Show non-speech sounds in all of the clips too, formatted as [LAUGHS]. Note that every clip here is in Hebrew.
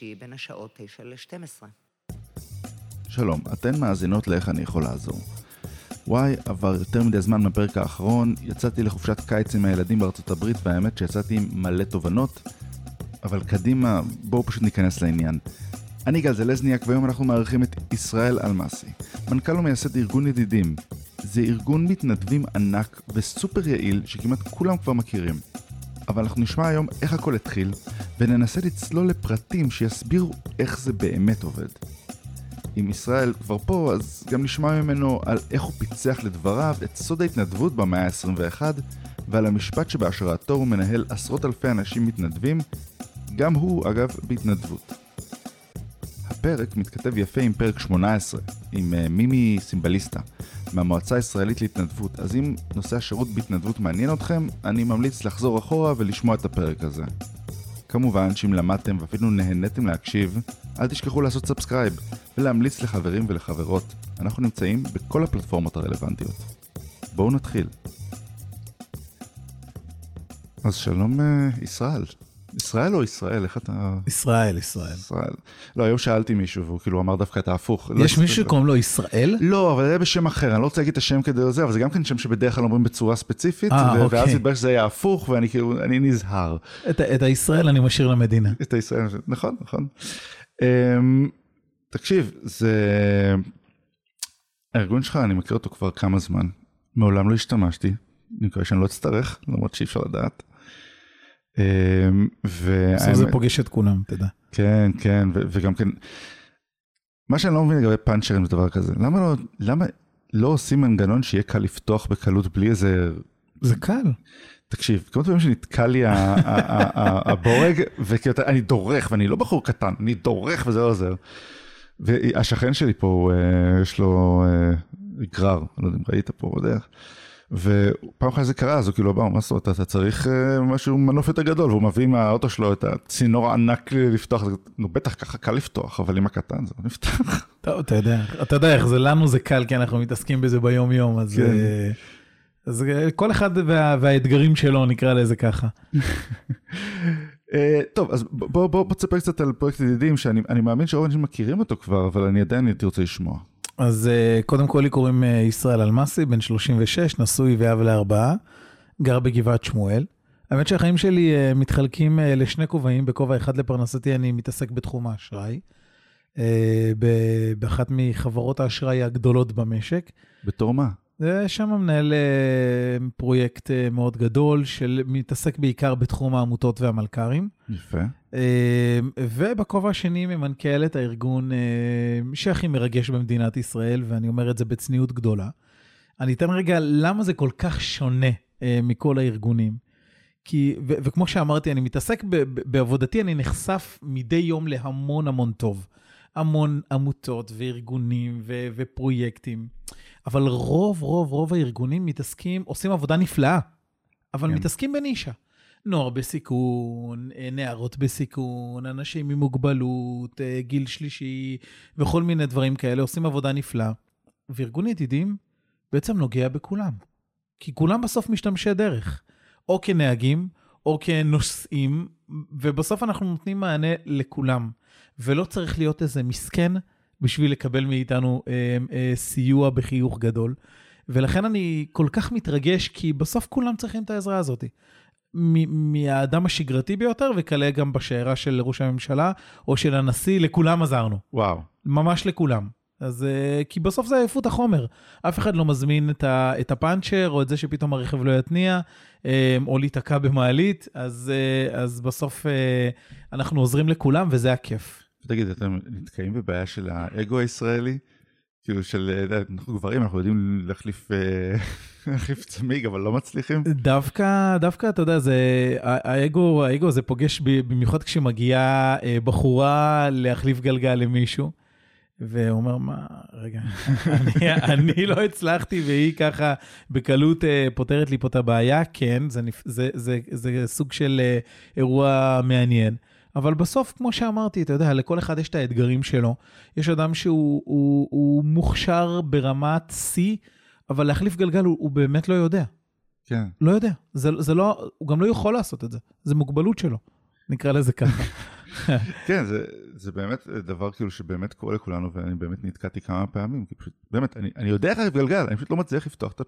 שלישי בין השעות 9 ל-12. שלום, אתן מאזינות לאיך אני יכול לעזור. וואי, עבר יותר מדי זמן מהפרק האחרון, יצאתי לחופשת קיץ עם הילדים בארצות הברית, והאמת שיצאתי עם מלא תובנות, אבל קדימה, בואו פשוט ניכנס לעניין. אני גל זלזניאק, והיום אנחנו מארחים את ישראל אלמסי, מנכ"ל ומייסד ארגון ידידים. זה ארגון מתנדבים ענק וסופר יעיל שכמעט כולם כבר מכירים. אבל אנחנו נשמע היום איך הכל התחיל, וננסה לצלול לפרטים שיסבירו איך זה באמת עובד. אם ישראל כבר פה, אז גם נשמע ממנו על איך הוא פיצח לדבריו את סוד ההתנדבות במאה ה-21, ועל המשפט שבהשראתו הוא מנהל עשרות אלפי אנשים מתנדבים, גם הוא, אגב, בהתנדבות. הפרק מתכתב יפה עם פרק 18, עם uh, מימי סימבליסטה, מהמועצה הישראלית להתנדבות, אז אם נושא השירות בהתנדבות מעניין אתכם, אני ממליץ לחזור אחורה ולשמוע את הפרק הזה. כמובן שאם למדתם ואפילו נהניתם להקשיב, אל תשכחו לעשות subscribe ולהמליץ לחברים ולחברות. אנחנו נמצאים בכל הפלטפורמות הרלוונטיות. בואו נתחיל. אז שלום אה, ישראל. ישראל או ישראל? איך אתה... ישראל, ישראל. ישראל. לא, היום שאלתי מישהו והוא כאילו אמר דווקא את ההפוך. לא יש מישהו הסתכל. שקוראים לו ישראל? לא, אבל זה בשם אחר, אני לא רוצה להגיד את השם כדי זה, אבל זה גם כן שם שבדרך כלל אומרים בצורה ספציפית, אה, ו- אוקיי. ואז התברר שזה היה הפוך, ואני כאילו, אני נזהר. את, את הישראל אני משאיר למדינה. את הישראל, נכון, נכון. אמ, תקשיב, זה... הארגון שלך, אני מכיר אותו כבר כמה זמן. מעולם לא השתמשתי, אני מקווה שאני לא אצטרך, למרות שאי אפשר לדעת. אמ, בסוף זה פוגש את כולם, תדע. כן, כן, ו- וגם כן, מה שאני לא מבין לגבי פאנצ'רים זה דבר כזה, למה לא, למה לא עושים מנגנון שיהיה קל לפתוח בקלות בלי איזה... זה קל. תקשיב, כמה פעמים שנתקע לי הבורג, וכאילו אתה- אני דורך, ואני לא בחור קטן, אני דורך וזה לא עוזר. והשכן שלי פה, אה, יש לו אה, גרר, לא יודע אם ראית פה בדרך. ופעם אחת זה קרה, אז הוא כאילו אמר, מה זאת אומרת, אתה צריך אה, משהו, מנוף יותר גדול, והוא מביא מהאוטו שלו את הצינור הענק לפתוח, נו בטח, ככה קל לפתוח, אבל עם הקטן זה לא נפתח. טוב, אתה יודע, אתה יודע איך זה, לנו זה קל, כי אנחנו מתעסקים בזה ביום יום, אז... כן. אה, אז אה, כל אחד וה, והאתגרים שלו, נקרא לזה ככה. [LAUGHS] טוב, אז בוא, בוא, בוא תספר קצת על פרויקט ידידים, שאני אני מאמין שרוב האנשים מכירים אותו כבר, אבל אני עדיין הייתי רוצה לשמוע. אז אה, קודם כל לי קוראים אה, ישראל אלמסי, בן 36, נשוי ואב לארבעה, גר בגבעת שמואל. האמת שהחיים שלי אה, מתחלקים אה, לשני כובעים, בכובע אחד לפרנסתי אני מתעסק בתחום האשראי, ב- באחת מחברות האשראי הגדולות במשק. בתור מה? שם מנהל אה, פרויקט אה, מאוד גדול, של מתעסק בעיקר בתחום העמותות והמלכ"רים. יפה. אה, ובכובע השני ממנכ"ל את הארגון שהכי מרגש במדינת ישראל, ואני אומר את זה בצניעות גדולה. אני אתן רגע למה זה כל כך שונה מכל הארגונים. כי, ו- וכמו שאמרתי, אני מתעסק ב- ב- בעבודתי, אני נחשף מדי יום להמון המון טוב. המון עמותות וארגונים ו- ופרויקטים. אבל רוב, רוב, רוב הארגונים מתעסקים, עושים עבודה נפלאה, אבל כן. מתעסקים בנישה. נוער בסיכון, אה, נערות בסיכון, אנשים עם מוגבלות, אה, גיל שלישי וכל מיני דברים כאלה, עושים עבודה נפלאה. וארגון ידידים בעצם נוגע בכולם. כי כולם בסוף משתמשי דרך. או כנהגים, או כנוסעים, ובסוף אנחנו נותנים מענה לכולם. ולא צריך להיות איזה מסכן בשביל לקבל מאיתנו אה, אה, סיוע בחיוך גדול. ולכן אני כל כך מתרגש, כי בסוף כולם צריכים את העזרה הזאת. מהאדם השגרתי ביותר, וכלה גם בשיירה של ראש הממשלה, או של הנשיא, לכולם עזרנו. וואו. ממש לכולם. אז uh, כי בסוף זה עייפות החומר. אף אחד לא מזמין את, ה, את הפאנצ'ר, או את זה שפתאום הרכב לא יתניע, um, או להיתקע במעלית, אז, uh, אז בסוף אנחנו עוזרים לכולם, וזה הכיף. תגיד, אתם נתקעים בבעיה של האגו הישראלי? כאילו של, אה, אנחנו גברים, אנחנו יודעים להחליף אה, [LAUGHS] להחליף צמיג, אבל לא מצליחים. דווקא, דווקא, אתה יודע, זה, האגו, האגו זה פוגש במיוחד כשמגיעה אה, בחורה להחליף גלגל למישהו, והוא אומר, מה, רגע, [LAUGHS] אני, אני לא הצלחתי והיא ככה בקלות פותרת לי פה את הבעיה, כן, זה, זה, זה, זה סוג של אירוע מעניין. אבל בסוף, כמו שאמרתי, אתה יודע, לכל אחד יש את האתגרים שלו. יש אדם שהוא הוא, הוא מוכשר ברמת שיא, אבל להחליף גלגל הוא, הוא באמת לא יודע. כן. לא יודע. זה, זה לא, הוא גם לא יכול לעשות את זה. זה מוגבלות שלו. נקרא לזה ככה. [LAUGHS] כן, זה, זה באמת דבר כאילו שבאמת קורה לכולנו, ואני באמת נתקעתי כמה פעמים, כי פשוט, באמת, אני, אני יודע איך להחליף גלגל, אני פשוט לא מצליח לפתוח את ה...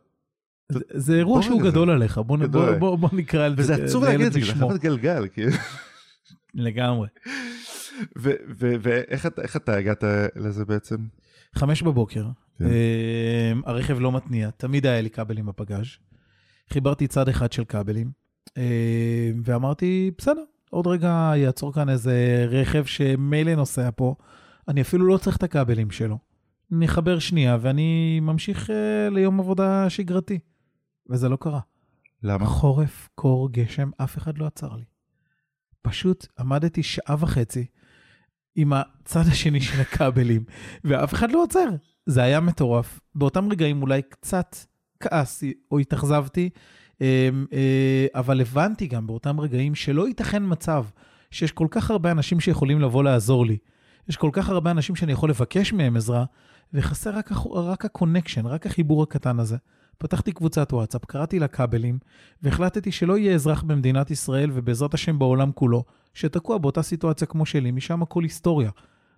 זה, זה אירוע שהוא גדול עליך. בוא. בוא, בוא, בוא נקרא לזה. וזה עצוב להגיד את זה, כי זה. החלפת גלגל, כאילו. לגמרי. ו- ו- ואיך אתה, אתה הגעת לזה בעצם? חמש בבוקר, כן. אה, הרכב לא מתניע, תמיד היה לי כבלים בפגאז'. חיברתי צד אחד של כבלים, אה, ואמרתי, בסדר, עוד רגע יעצור כאן איזה רכב שמילא נוסע פה, אני אפילו לא צריך את הכבלים שלו. נחבר שנייה ואני ממשיך אה, ליום עבודה שגרתי. וזה לא קרה. למה? חורף, קור, גשם, אף אחד לא עצר לי. פשוט עמדתי שעה וחצי עם הצד השני של הכבלים, ואף אחד לא עוצר. זה היה מטורף. באותם רגעים אולי קצת כעסתי או התאכזבתי, אמ, אה, אבל הבנתי גם באותם רגעים שלא ייתכן מצב שיש כל כך הרבה אנשים שיכולים לבוא לעזור לי. יש כל כך הרבה אנשים שאני יכול לבקש מהם עזרה, וחסר רק, רק ה connection, רק החיבור הקטן הזה. פתחתי קבוצת וואטסאפ, קראתי לה כבלים, והחלטתי שלא יהיה אזרח במדינת ישראל, ובעזרת השם בעולם כולו, שתקוע באותה סיטואציה כמו שלי, משם הכל היסטוריה.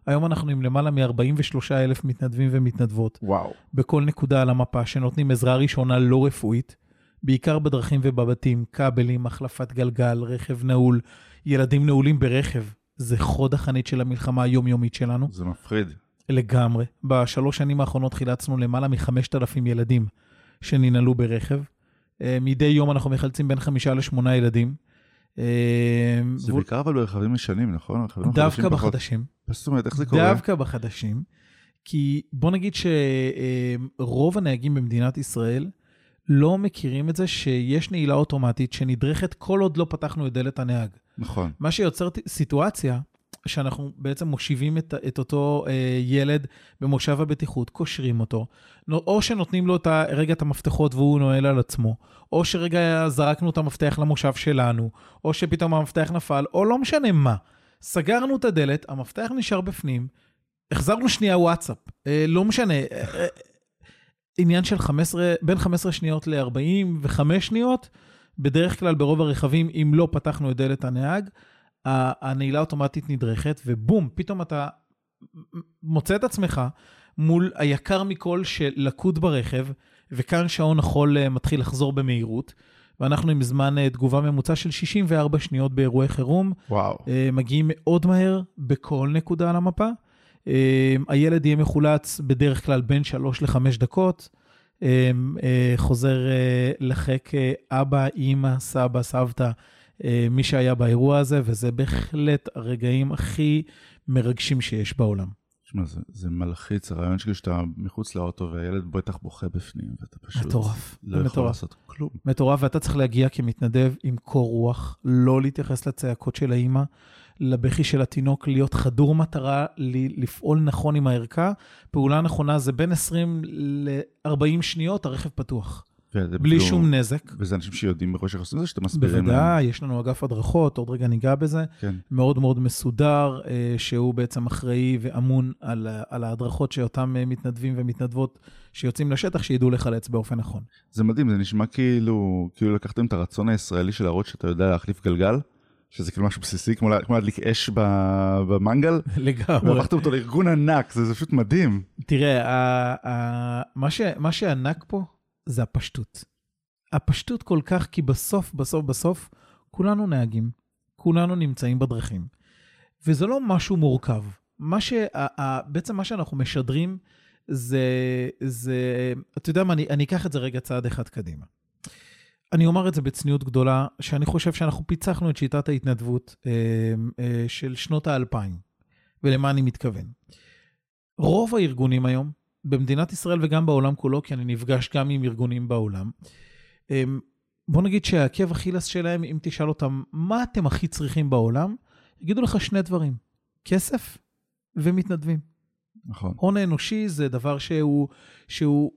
היום אנחנו עם למעלה מ-43 אלף מתנדבים ומתנדבות, וואו. בכל נקודה על המפה, שנותנים עזרה ראשונה לא רפואית, בעיקר בדרכים ובבתים, כבלים, החלפת גלגל, רכב נעול, ילדים נעולים ברכב. זה חוד החנית של המלחמה היומיומית שלנו. זה מפחיד. לגמרי. בשלוש שנים האחרונות חילצנו למעלה מ-5,000 ילדים שננעלו ברכב. אה, מדי יום אנחנו מחלצים בין חמישה לשמונה ילדים. אה, זה והוא- בעיקר אבל ברכבים ישנים, נכון? דווקא. בחדשים. זאת אומרת, איך זה קורה? דווקא בחדשים. כי בוא נגיד שרוב הנהגים במדינת ישראל לא מכירים את זה שיש נעילה אוטומטית שנדרכת כל עוד לא פתחנו את דלת הנהג. נכון. מה שיוצר סיטואציה שאנחנו בעצם מושיבים את, את אותו אה, ילד במושב הבטיחות, קושרים אותו, או שנותנים לו את רגע את המפתחות והוא נועל על עצמו, או שרגע זרקנו את המפתח למושב שלנו, או שפתאום המפתח נפל, או לא משנה מה. סגרנו את הדלת, המפתח נשאר בפנים, החזרנו שנייה וואטסאפ, אה, לא משנה. אה, אה, עניין של 15, בין 15 שניות ל-45 שניות, בדרך כלל ברוב הרכבים, אם לא פתחנו את דלת הנהג, הנעילה האוטומטית נדרכת, ובום, פתאום אתה מוצא את עצמך מול היקר מכל שלקוד ברכב, וכאן שעון החול אה, מתחיל לחזור במהירות, ואנחנו עם זמן אה, תגובה ממוצע של 64 שניות באירועי חירום, וואו. אה, מגיעים מאוד מהר בכל נקודה על המפה. הילד יהיה מחולץ בדרך כלל בין 3 ל-5 דקות. חוזר אה, אבא, אימא, סבא, סבתא, מי שהיה באירוע הזה, וזה בהחלט הרגעים הכי מרגשים שיש בעולם. תשמע, זה, זה מלחיץ, הרעיון שלי שאתה מחוץ לאוטו והילד בטח בוכה בפנים, ואתה פשוט מטורף, לא יכול מטורף. לעשות כלום. מטורף, ואתה צריך להגיע כמתנדב עם קור רוח, לא להתייחס לצעקות של האימא, לבכי של התינוק, להיות חדור מטרה, לפעול נכון עם הערכה. פעולה נכונה זה בין 20 ל-40 שניות, הרכב פתוח. וזה בלי כאילו- שום נזק. וזה אנשים שיודעים מראש איך עושים את זה, שאתם מסבירים להם. בוודאי, יש לנו אגף הדרכות, עוד רגע ניגע בזה. כן. מאוד מאוד מסודר, אה, שהוא בעצם אחראי ואמון על, על ההדרכות שאותם אה, מתנדבים ומתנדבות שיוצאים לשטח, שידעו לחלץ באופן נכון. זה מדהים, זה נשמע כאילו, כאילו לקחתם את הרצון הישראלי של להראות שאתה יודע להחליף גלגל, שזה כאילו משהו בסיסי, כמו, כמו להדליק אש במנגל, [LAUGHS] לגמרי. והפכתם אותו לארגון ענק, זה, זה פשוט מדהים. תראה, ה, ה, מה, ש, מה שענק פה זה הפשטות. הפשטות כל כך, כי בסוף, בסוף, בסוף, כולנו נהגים, כולנו נמצאים בדרכים. וזה לא משהו מורכב. מה ש... בעצם מה שאנחנו משדרים זה, זה, אתה יודע מה, אני, אני אקח את זה רגע צעד אחד קדימה. אני אומר את זה בצניעות גדולה, שאני חושב שאנחנו פיצחנו את שיטת ההתנדבות אה, אה, של שנות האלפיים, ולמה אני מתכוון. רוב הארגונים היום במדינת ישראל וגם בעולם כולו, כי אני נפגש גם עם ארגונים בעולם, אמ, בוא נגיד שהעקב אכילס שלהם, אם תשאל אותם, מה אתם הכי צריכים בעולם? יגידו לך שני דברים, כסף ומתנדבים. נכון. הון האנושי זה דבר שהוא, שהוא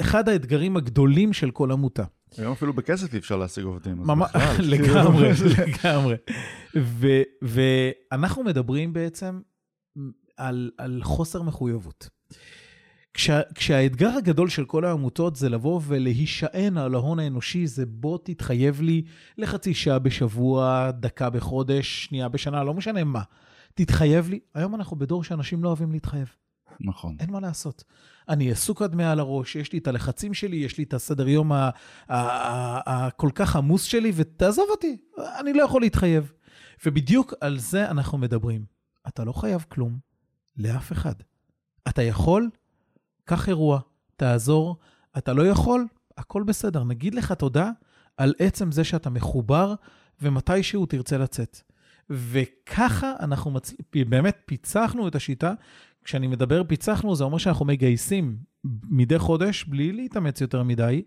אחד האתגרים הגדולים של כל עמותה. היום אפילו בכסף אי אפשר להשיג עובדים. ממש, [LAUGHS] כאילו- לגמרי, [LAUGHS] לגמרי. ו- ואנחנו מדברים בעצם על, על חוסר מחויבות. כשה, כשהאתגר הגדול של כל העמותות זה לבוא ולהישען על ההון האנושי, זה בוא תתחייב לי לחצי שעה בשבוע, דקה בחודש, שנייה בשנה, לא משנה מה. תתחייב לי. היום אנחנו בדור שאנשים לא אוהבים להתחייב. נכון. אין מה לעשות. אני עסוק עד מעל הראש, יש לי את הלחצים שלי, יש לי את הסדר יום הכל כך עמוס שלי, ותעזוב אותי, אני לא יכול להתחייב. ובדיוק על זה אנחנו מדברים. אתה לא חייב כלום לאף אחד. אתה יכול, קח אירוע, תעזור. אתה לא יכול, הכל בסדר. נגיד לך תודה על עצם זה שאתה מחובר, ומתישהו תרצה לצאת. וככה אנחנו מצ... באמת פיצחנו את השיטה. כשאני מדבר פיצחנו, זה אומר שאנחנו מגייסים מדי חודש, בלי להתאמץ יותר מדי,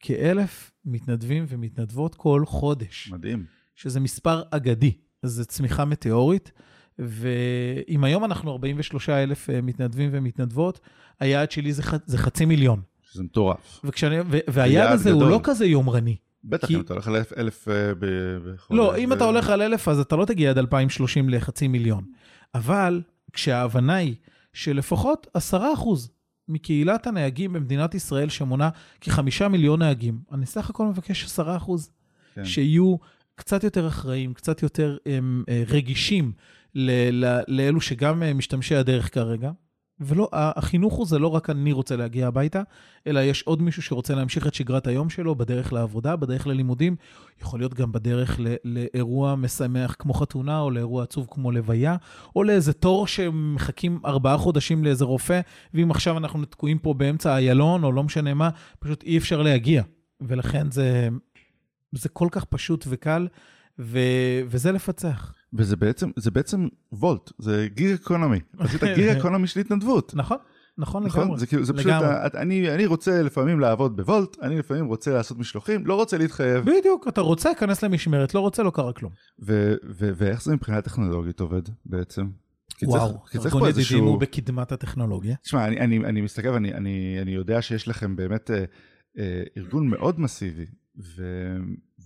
כאלף מתנדבים ומתנדבות כל חודש, מדהים. שזה מספר אגדי. זו צמיחה מטאורית. ואם היום אנחנו 43 אלף אה, מתנדבים ומתנדבות, היעד שלי זה, ח... זה חצי מיליון. שזה מטורף. וכשאני... ו... והיעד יעד הזה הוא גדול. לא כזה יומרני. בטח, כי- אם אתה הולך על אלף- אלף אה, ב- בחודש. לא, אם אתה הולך על אלף, אז אתה לא תגיע עד 2030 לחצי מיליון. אבל כשההבנה היא שלפחות עשרה אחוז מקהילת הנהגים במדינת ישראל, שמונה כחמישה מיליון נהגים, אני סך הכל מבקש עשרה אחוז, כן. שיהיו קצת יותר אחראים, קצת יותר הם, אה, רגישים לאלו שגם אה, משתמשי הדרך כרגע. ולא, החינוך הוא זה לא רק אני רוצה להגיע הביתה, אלא יש עוד מישהו שרוצה להמשיך את שגרת היום שלו בדרך לעבודה, בדרך ללימודים, יכול להיות גם בדרך ל- לאירוע משמח כמו חתונה, או לאירוע עצוב כמו לוויה, או לאיזה תור שמחכים ארבעה חודשים לאיזה רופא, ואם עכשיו אנחנו תקועים פה באמצע איילון, או לא משנה מה, פשוט אי אפשר להגיע. ולכן זה, זה כל כך פשוט וקל, ו, וזה לפצח. וזה בעצם, זה בעצם וולט, זה גיג אקונומי. [LAUGHS] עשית גיג אקונומי של התנדבות. נכון, נכון נכון? לגמרי. זה כאילו, זה פשוט, לגמרי. אני, אני רוצה לפעמים לעבוד בוולט, אני לפעמים רוצה לעשות משלוחים, לא רוצה להתחייב. בדיוק, אתה רוצה, כנס למשמרת, לא רוצה, לא קרה כלום. ו- ו- ואיך זה מבחינה טכנולוגית עובד בעצם? וואו, ארגון ידידים איזשהו... הוא בקדמת הטכנולוגיה. תשמע, אני, אני, אני מסתכל ואני אני, אני יודע שיש לכם באמת אה, אה, ארגון מאוד מסיבי ו,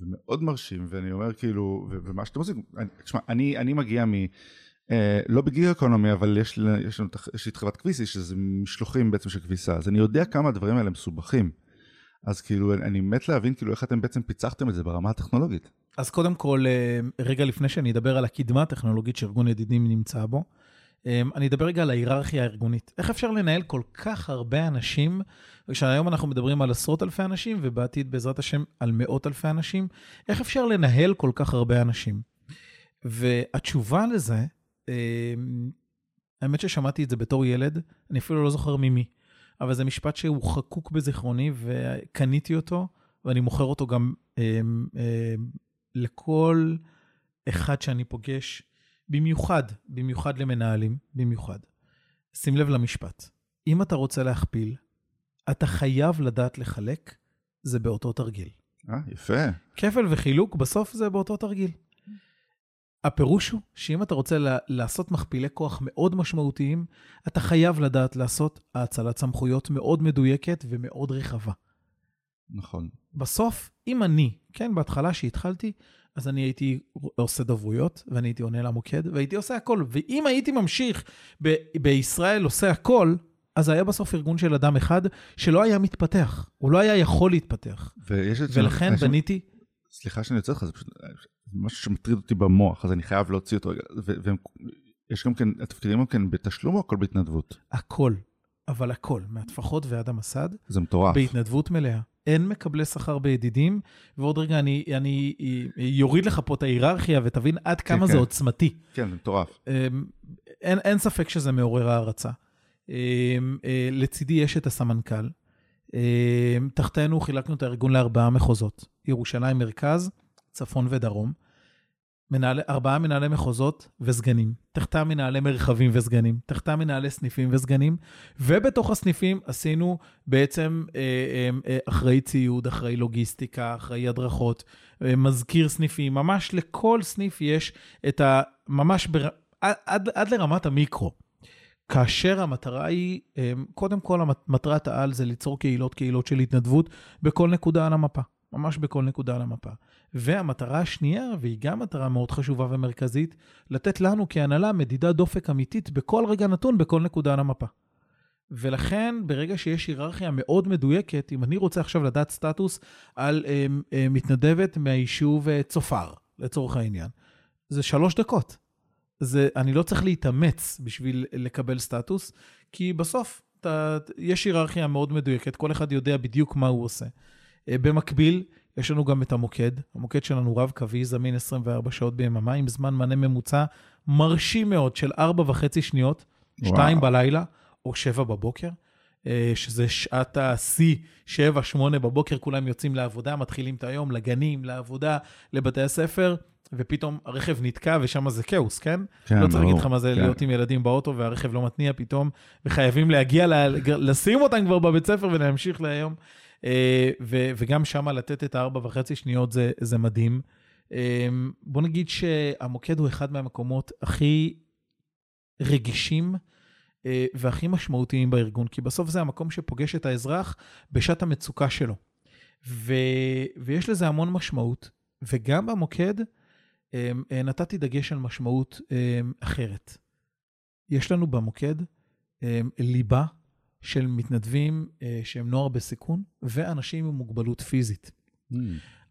ומאוד מרשים, ואני אומר כאילו, ו, ומה שאתם עושים, תשמע, אני, אני מגיע מ... אה, לא בגיג אקונומי, אבל יש, יש, לנו, יש לי את חברת כביסי, שזה משלוחים בעצם של כביסה, אז אני יודע כמה הדברים האלה מסובכים. אז כאילו, אני, אני מת להבין כאילו איך אתם בעצם פיצחתם את זה ברמה הטכנולוגית. אז קודם כל, אה, רגע לפני שאני אדבר על הקדמה הטכנולוגית שארגון ידידים נמצא בו, אני אדבר רגע על ההיררכיה הארגונית. איך אפשר לנהל כל כך הרבה אנשים, כשהיום אנחנו מדברים על עשרות אלפי אנשים, ובעתיד בעזרת השם על מאות אלפי אנשים, איך אפשר לנהל כל כך הרבה אנשים? והתשובה לזה, אה, האמת ששמעתי את זה בתור ילד, אני אפילו לא זוכר ממי, אבל זה משפט שהוא חקוק בזיכרוני, וקניתי אותו, ואני מוכר אותו גם אה, לכל אחד שאני פוגש, במיוחד, במיוחד למנהלים, במיוחד. שים לב למשפט. אם אתה רוצה להכפיל, אתה חייב לדעת לחלק, זה באותו תרגיל. אה, יפה. כפל וחילוק, בסוף זה באותו תרגיל. הפירוש הוא שאם אתה רוצה לה, לעשות מכפילי כוח מאוד משמעותיים, אתה חייב לדעת לעשות האצלת סמכויות מאוד מדויקת ומאוד רחבה. נכון. בסוף, אם אני, כן, בהתחלה שהתחלתי, אז אני הייתי עושה דוברויות, ואני הייתי עונה למוקד, והייתי עושה הכל. ואם הייתי ממשיך ב- בישראל עושה הכל, אז היה בסוף ארגון של אדם אחד שלא היה מתפתח. הוא לא היה יכול להתפתח. ויש את... ולכן יש- בניתי... סליחה שאני יוצא לך, זה פשוט משהו שמטריד אותי במוח, אז אני חייב להוציא אותו רגע. ויש גם כן, התפקידים גם כן בתשלום או הכל בהתנדבות? הכל, אבל הכל, מהטפחות ועד המסד, זה מטורף. בהתנדבות מלאה. אין מקבלי שכר בידידים, ועוד רגע אני, אני יוריד לך פה את ההיררכיה ותבין עד כמה כן, זה כן. עוצמתי. כן, זה מטורף. אמ, אין, אין ספק שזה מעורר הערצה. אמ, אה, לצידי יש את הסמנכ"ל. אמ, תחתינו חילקנו את הארגון לארבעה מחוזות, ירושלים מרכז, צפון ודרום. מנהלי, ארבעה מנהלי מחוזות וסגנים, תחתם מנהלי מרחבים וסגנים, תחתם מנהלי סניפים וסגנים, ובתוך הסניפים עשינו בעצם אה, אה, אה, אחראי ציוד, אחראי לוגיסטיקה, אחראי הדרכות, אה, מזכיר סניפים, ממש לכל סניף יש את ה... ממש בר... עד, עד לרמת המיקרו. כאשר המטרה היא, אה, קודם כל מטרת העל זה ליצור קהילות, קהילות של התנדבות בכל נקודה על המפה. ממש בכל נקודה על המפה. והמטרה השנייה, והיא גם מטרה מאוד חשובה ומרכזית, לתת לנו כהנהלה מדידת דופק אמיתית בכל רגע נתון, בכל נקודה על המפה. ולכן, ברגע שיש היררכיה מאוד מדויקת, אם אני רוצה עכשיו לדעת סטטוס על אה, אה, מתנדבת מהיישוב אה, צופר, לצורך העניין, זה שלוש דקות. זה, אני לא צריך להתאמץ בשביל לקבל סטטוס, כי בסוף אתה, יש היררכיה מאוד מדויקת, כל אחד יודע בדיוק מה הוא עושה. אה, במקביל, יש לנו גם את המוקד. המוקד שלנו רב-קווי, זמין 24 שעות ביממה, עם זמן מענה ממוצע מרשים מאוד של 4.5 שניות, 2 בלילה או 7 בבוקר, אה, שזה שעת השיא, 7-8 בבוקר, כולם יוצאים לעבודה, מתחילים את היום, לגנים, לעבודה, לבתי הספר. ופתאום הרכב נתקע ושם זה כאוס, כן? כן, לא צריך להגיד לך מה זה כן. להיות עם ילדים באוטו והרכב לא מתניע פתאום, וחייבים להגיע, ל... לשים אותם כבר בבית ספר ולהמשיך להיום. אה, ו, וגם שם לתת את הארבע וחצי שניות זה, זה מדהים. אה, בוא נגיד שהמוקד הוא אחד מהמקומות הכי רגישים אה, והכי משמעותיים בארגון, כי בסוף זה המקום שפוגש את האזרח בשעת המצוקה שלו. ו, ויש לזה המון משמעות, וגם במוקד נתתי דגש על משמעות אחרת. יש לנו במוקד ליבה של מתנדבים אה, שהם נוער בסיכון ואנשים עם מוגבלות פיזית. Mm.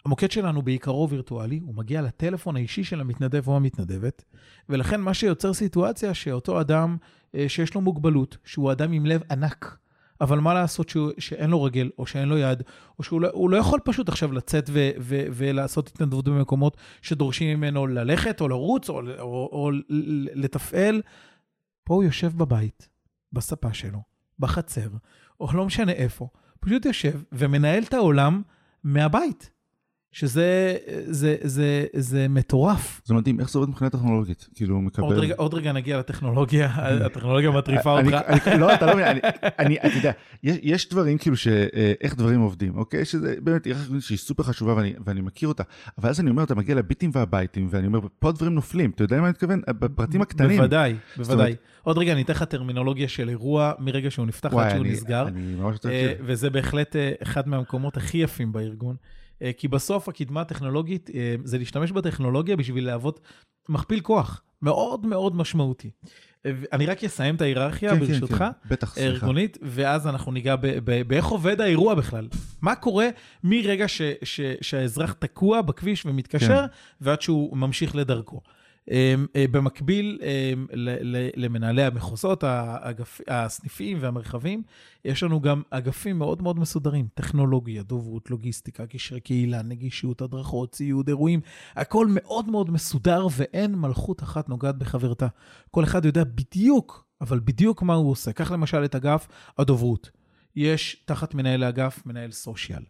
המוקד שלנו בעיקרו וירטואלי, הוא מגיע לטלפון האישי של המתנדב או המתנדבת, ולכן מה שיוצר סיטואציה שאותו אדם אה, שיש לו מוגבלות, שהוא אדם עם לב ענק, אבל מה לעשות שהוא, שאין לו רגל, או שאין לו יד, או שהוא לא, לא יכול פשוט עכשיו לצאת ו, ו, ולעשות התנדבות במקומות שדורשים ממנו ללכת, או לרוץ, או, או, או לתפעל. פה הוא יושב בבית, בספה שלו, בחצר, או לא משנה איפה, פשוט יושב ומנהל את העולם מהבית. שזה זה, זה, זה מטורף. זה מדהים, איך זה עובד מבחינה טכנולוגית? כאילו, הוא מקבל... עוד רגע, עוד רגע נגיע לטכנולוגיה, [LAUGHS] הטכנולוגיה מטריפה אותך. לא, אתה לא מבין, אני, [LAUGHS] אני, אתה יודע, יש, יש דברים כאילו שאיך דברים עובדים, אוקיי? שזה באמת ערך שהיא סופר חשובה ואני, ואני מכיר אותה, אבל אז אני אומר, אתה מגיע לביטים והבייטים, ואני אומר, פה הדברים נופלים, אתה יודע מה אני מתכוון? בפרטים הקטנים. בוודאי, בוודאי. עוד רגע אני אתן לך טרמינולוגיה של אירוע מרגע שהוא נפתח עד שהוא נסגר. אני רוצה אה. וזה בהחלט אה, אחד מהמקומות הכי יפים בארגון. אה, כי בסוף הקדמה הטכנולוגית אה, זה להשתמש בטכנולוגיה בשביל להוות מכפיל כוח מאוד מאוד משמעותי. אה, אני רק אסיים את ההיררכיה, כן, כן ברשותך, כן, כן. בטח, סליחה. ארגונית, ואז אנחנו ניגע באיך עובד האירוע בכלל. מה קורה מרגע ש, ש, שהאזרח תקוע בכביש ומתקשר, כן. ועד שהוא ממשיך לדרכו. אמ, אה, במקביל אמ, למנהלי המחוזות, האגפ... הסניפים והמרחבים, יש לנו גם אגפים מאוד מאוד מסודרים, טכנולוגיה, דוברות, לוגיסטיקה, קשרי קהילה, נגישות, הדרכות, ציוד, אירועים, הכל מאוד מאוד מסודר ואין מלכות אחת נוגעת בחברתה. כל אחד יודע בדיוק, אבל בדיוק מה הוא עושה. קח למשל את אגף הדוברות. יש תחת מנהל האגף מנהל סושיאל.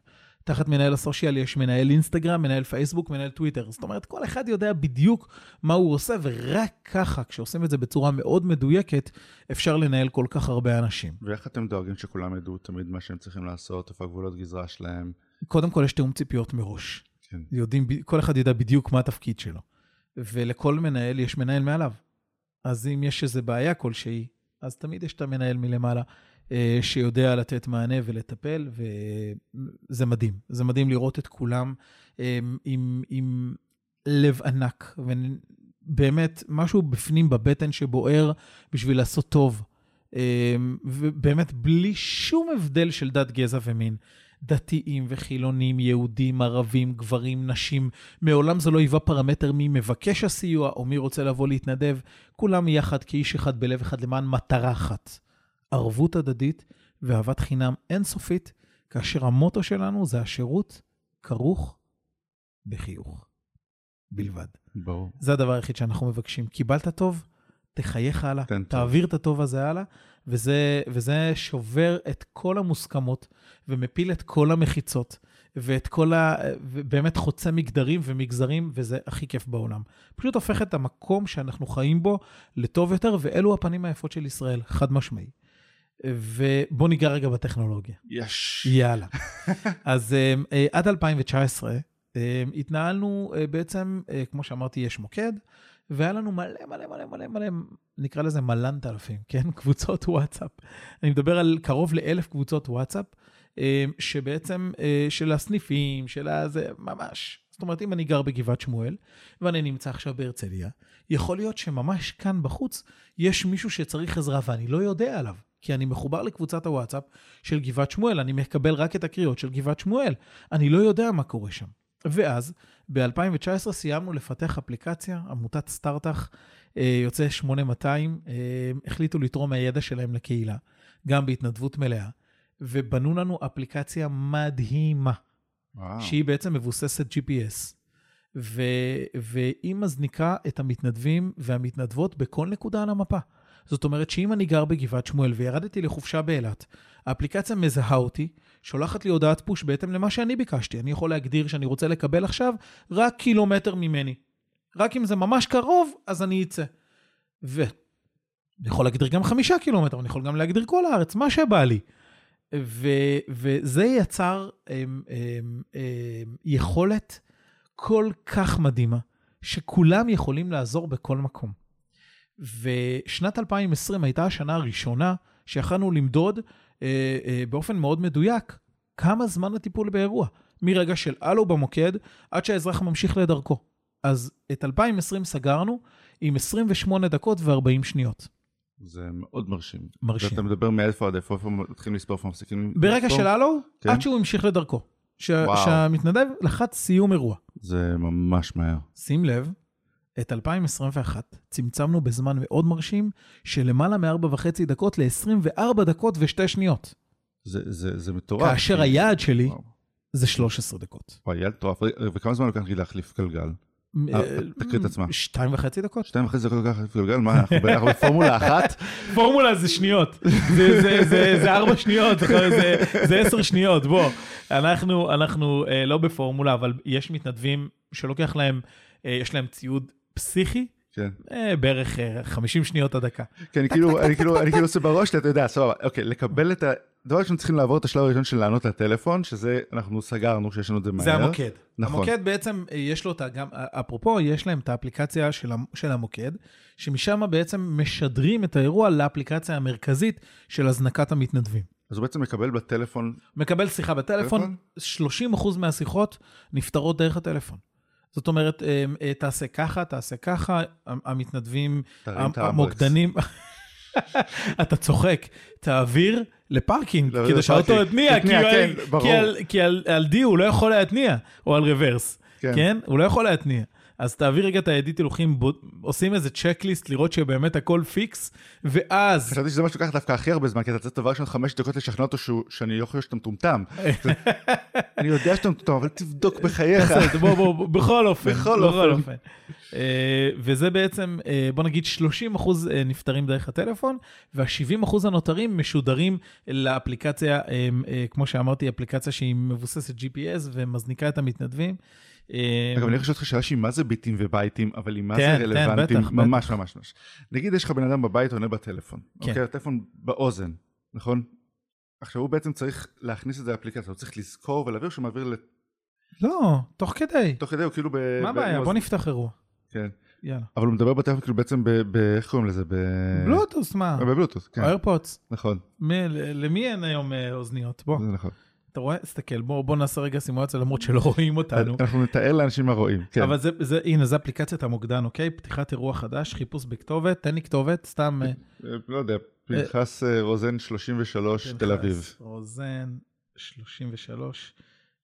תחת מנהל הסושיאל יש מנהל אינסטגרם, מנהל פייסבוק, מנהל טוויטר. זאת אומרת, כל אחד יודע בדיוק מה הוא עושה, ורק ככה, כשעושים את זה בצורה מאוד מדויקת, אפשר לנהל כל כך הרבה אנשים. ואיך אתם דואגים שכולם ידעו תמיד מה שהם צריכים לעשות, איפה הגבולות גזרה שלהם? קודם כל, יש תיאום ציפיות מראש. כן. יודעים, כל אחד יודע בדיוק מה התפקיד שלו. ולכל מנהל יש מנהל מעליו. אז אם יש איזו בעיה כלשהי, אז תמיד יש את המנהל מלמעלה. אה, שיודע לתת מענה ולטפל, וזה מדהים. זה מדהים לראות את כולם אה, עם, עם לב ענק, ובאמת, משהו בפנים בבטן שבוער בשביל לעשות טוב. אה, ובאמת, בלי שום הבדל של דת, גזע ומין. דתיים וחילונים, יהודים, ערבים, גברים, נשים. מעולם זה לא היווה פרמטר מי מבקש הסיוע או מי רוצה לבוא להתנדב. כולם יחד כאיש אחד בלב אחד למען מטרה אחת. ערבות הדדית ואהבת חינם אינסופית, כאשר המוטו שלנו זה השירות כרוך בחיוך בלבד. ברור. זה הדבר היחיד שאנחנו מבקשים. קיבלת טוב, תחייך הלאה, תעביר טוב. את הטוב הזה הלאה, וזה, וזה שובר את כל המוסכמות ומפיל את כל המחיצות. ואת כל ה... באמת חוצה מגדרים ומגזרים, וזה הכי כיף בעולם. פשוט הופך את המקום שאנחנו חיים בו לטוב יותר, ואלו הפנים היפות של ישראל, חד משמעי. ובואו ניגע רגע בטכנולוגיה. יש. יאללה. [LAUGHS] אז אה, עד 2019 אה, התנהלנו אה, בעצם, אה, כמו שאמרתי, יש מוקד, והיה לנו מלא מלא מלא מלא מלא, נקרא לזה מלנת אלפים, כן? [LAUGHS] קבוצות וואטסאפ. אני מדבר על קרוב לאלף קבוצות וואטסאפ, אה, שבעצם, של הסניפים, של הזה, ממש. זאת אומרת, אם אני גר בגבעת שמואל, ואני נמצא עכשיו בהרצליה, יכול להיות שממש כאן בחוץ יש מישהו שצריך עזרה ואני לא יודע עליו. כי אני מחובר לקבוצת הוואטסאפ של גבעת שמואל, אני מקבל רק את הקריאות של גבעת שמואל. אני לא יודע מה קורה שם. ואז, ב-2019 סיימנו לפתח אפליקציה, עמותת סטארט-אח, אה, יוצא 8200, אה, החליטו לתרום מהידע שלהם לקהילה, גם בהתנדבות מלאה, ובנו לנו אפליקציה מדהימה, וואו. שהיא בעצם מבוססת GPS. ו- והיא מזניקה את המתנדבים והמתנדבות בכל נקודה על המפה. זאת אומרת שאם אני גר בגבעת שמואל וירדתי לחופשה באילת, האפליקציה מזהה אותי, שולחת לי הודעת פוש בהתאם למה שאני ביקשתי. אני יכול להגדיר שאני רוצה לקבל עכשיו רק קילומטר ממני. רק אם זה ממש קרוב, אז אני אצא. ו... אני יכול להגדיר גם חמישה קילומטר, אני יכול גם להגדיר כל הארץ, מה שבא לי. ו... וזה יצר הם, הם, הם, יכולת כל כך מדהימה, שכולם יכולים לעזור בכל מקום. ושנת 2020 הייתה השנה הראשונה שיכלנו למדוד אה, אה, באופן מאוד מדויק כמה זמן הטיפול באירוע, מרגע של הלו במוקד עד שהאזרח ממשיך לדרכו. אז את 2020 סגרנו עם 28 דקות ו-40 שניות. זה מאוד מרשים. מרשים. ואתה מדבר מאיפה עד איפה, איפה מתחילים לספור, איפה מפסיקים ברגע לספור? של הלו, כן. עד שהוא המשיך לדרכו. ש-. שהמתנדב לחץ סיום אירוע. זה ממש מהר. שים לב, את 2021 צמצמנו בזמן מאוד מרשים של למעלה מ-4 וחצי דקות ל-24 דקות ו-2 שניות. זה, זה, זה מטורף. כאשר היעד שלי וואו. זה 13 דקות. וואי, ילד מטורף. וכמה זמן לוקח לי להחליף גלגל? אה, תקריא את עצמה. שתיים וחצי דקות. שתיים וחצי דקות להחליף גלגל? מה, אנחנו בפורמולה אחת? [LAUGHS] פורמולה זה שניות, זה- ארבע שניות, זה- עשר שניות, בוא. אנחנו אנחנו אה, לא בפורמולה, אבל יש מתנדבים שלוקח להם, אה, יש להם ציוד פסיכי, כן. אה, בערך אה, 50 שניות עד דקה. כי אני כאילו, אני כאילו, אני כאילו עושה בראש, אתה יודע, סבבה, אוקיי, לקבל את ה... דבר ראשון צריכים לעבור את השלב הראשון של לענות לטלפון, שזה, אנחנו סגרנו שיש לנו את זה מהר. זה המוקד. נכון. המוקד בעצם, אה, יש לו את ה... גם, אפרופו, יש להם את האפליקציה של, המ- של המוקד, שמשם בעצם משדרים את האירוע לאפליקציה המרכזית של הזנקת המתנדבים. אז הוא בעצם מקבל בטלפון, מקבל שיחה בטלפון, 30% מהשיחות נפתרות דרך הטלפון. זאת אומרת, אה, אה, תעשה ככה, תעשה ככה, המ- המתנדבים. המוקדנים, [LAUGHS] אתה צוחק, תעביר ל parking, לא, כדי לא, שהאוטו parking. יתניע, כי כן, כי. על- כי על- על די הוא לא יכול להתניע, או על רוורס, כן. כן? הוא לא יכול להתניע. אז תעביר רגע את הידית הילוכים, עושים איזה checklist לראות שבאמת הכל פיקס, ואז חשבתי שזה מה שלוקח דווקא הכי הרבה זמן, כי אתה צריך דבר ראשון חמש דקות לשכנע אותו שאני לא חושב שאתה מטומטם. [LAUGHS] אני יודע שאתה מטומטם, אבל תבדוק בחייך. בסדר, בוא, בוא, בכל אופן. בכל אופן. אה, וזה בעצם, אה, בוא נגיד 30 אחוז אה, נפתרים דרך הטלפון, וה-70 אחוז הנותרים משודרים לאפליקציה, כמו שאמרתי, אפליקציה שהיא מבוססת GPS ומזניקה את המתנדבים. אה, אגב, אני חושב אותך שאלה שהיא מה זה ביטים ובייטים, אבל היא מה כן, זה כן, רלוונטיים, בטח, ממש ממש ממש. נגיד יש לך בן אדם בבית עונה בטלפון, כן. אוקיי, הטלפון באוזן, נכון? עכשיו הוא בעצם צריך להכניס את זה לאפליקציה, הוא צריך לזכור ולהעביר שהוא מעביר לתוך לא, תוך כדי. כדי, הוא כאילו ב... מה הבעיה? בוא נפתח אירוע. כן. יאללה. אבל הוא מדבר בטלפון כאילו בעצם ב... איך קוראים לזה? ב... בלוטוס, מה? בבלוטוס, כן, איירפודס. נכון, למי אין היום אה, אוזניות? בוא, זה נכון. אתה רואה? תסתכל, בוא בוא נעשה רגע סימולציה למרות שלא רואים אותנו. [LAUGHS] אנחנו נתאר לאנשים מה רואים, כן. אבל זה, זה, הנה, זה אפליקציית המוקדן, אוקיי? פתיחת אירוע חדש, חיפוש בכתובת, תן לי כתובת, סתם... אה, אה, לא יודע, פנחס אה, רוזן 33, תל אביב. פנחס רוזן, 33.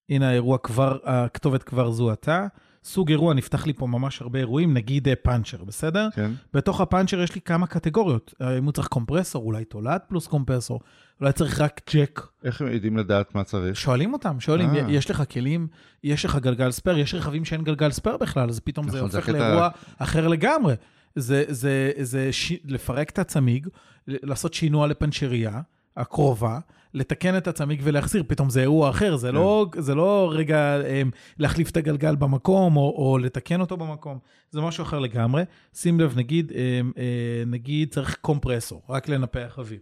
הנה האירוע כבר, הכתובת כבר זוהתה. סוג אירוע, נפתח לי פה ממש הרבה אירועים, נגיד אה, פאנצ'ר, בסדר? כן, בתוך הפאנצ'ר יש לי כמה קטגוריות. אה, אם הוא צריך קומפרסור, אולי תולעת פלוס קומפרסור, אולי צריך רק ג'ק. איך הם יודעים לדעת מה צריך? שואלים אותם, שואלים, אה. יש לך כלים, יש לך גלגל spare, יש רכבים שאין גלגל spare בכלל, אז פתאום זה נכון, זה הופך הקטע- לאירוע אחר לגמרי. זה, זה, זה ש... לפרק את הצמיג, לעשות שינוע לפנצ'ריה, הקרובה, לתקן את הצמיג ולהחזיר, פתאום זה אירוע אחר, זה, לא, זה לא רגע אמ, להחליף את הגלגל במקום או, או לתקן אותו במקום, זה משהו אחר לגמרי. שים לב, נגיד, אמ, אה, נגיד צריך קומפרסור, רק לנפח אוויר.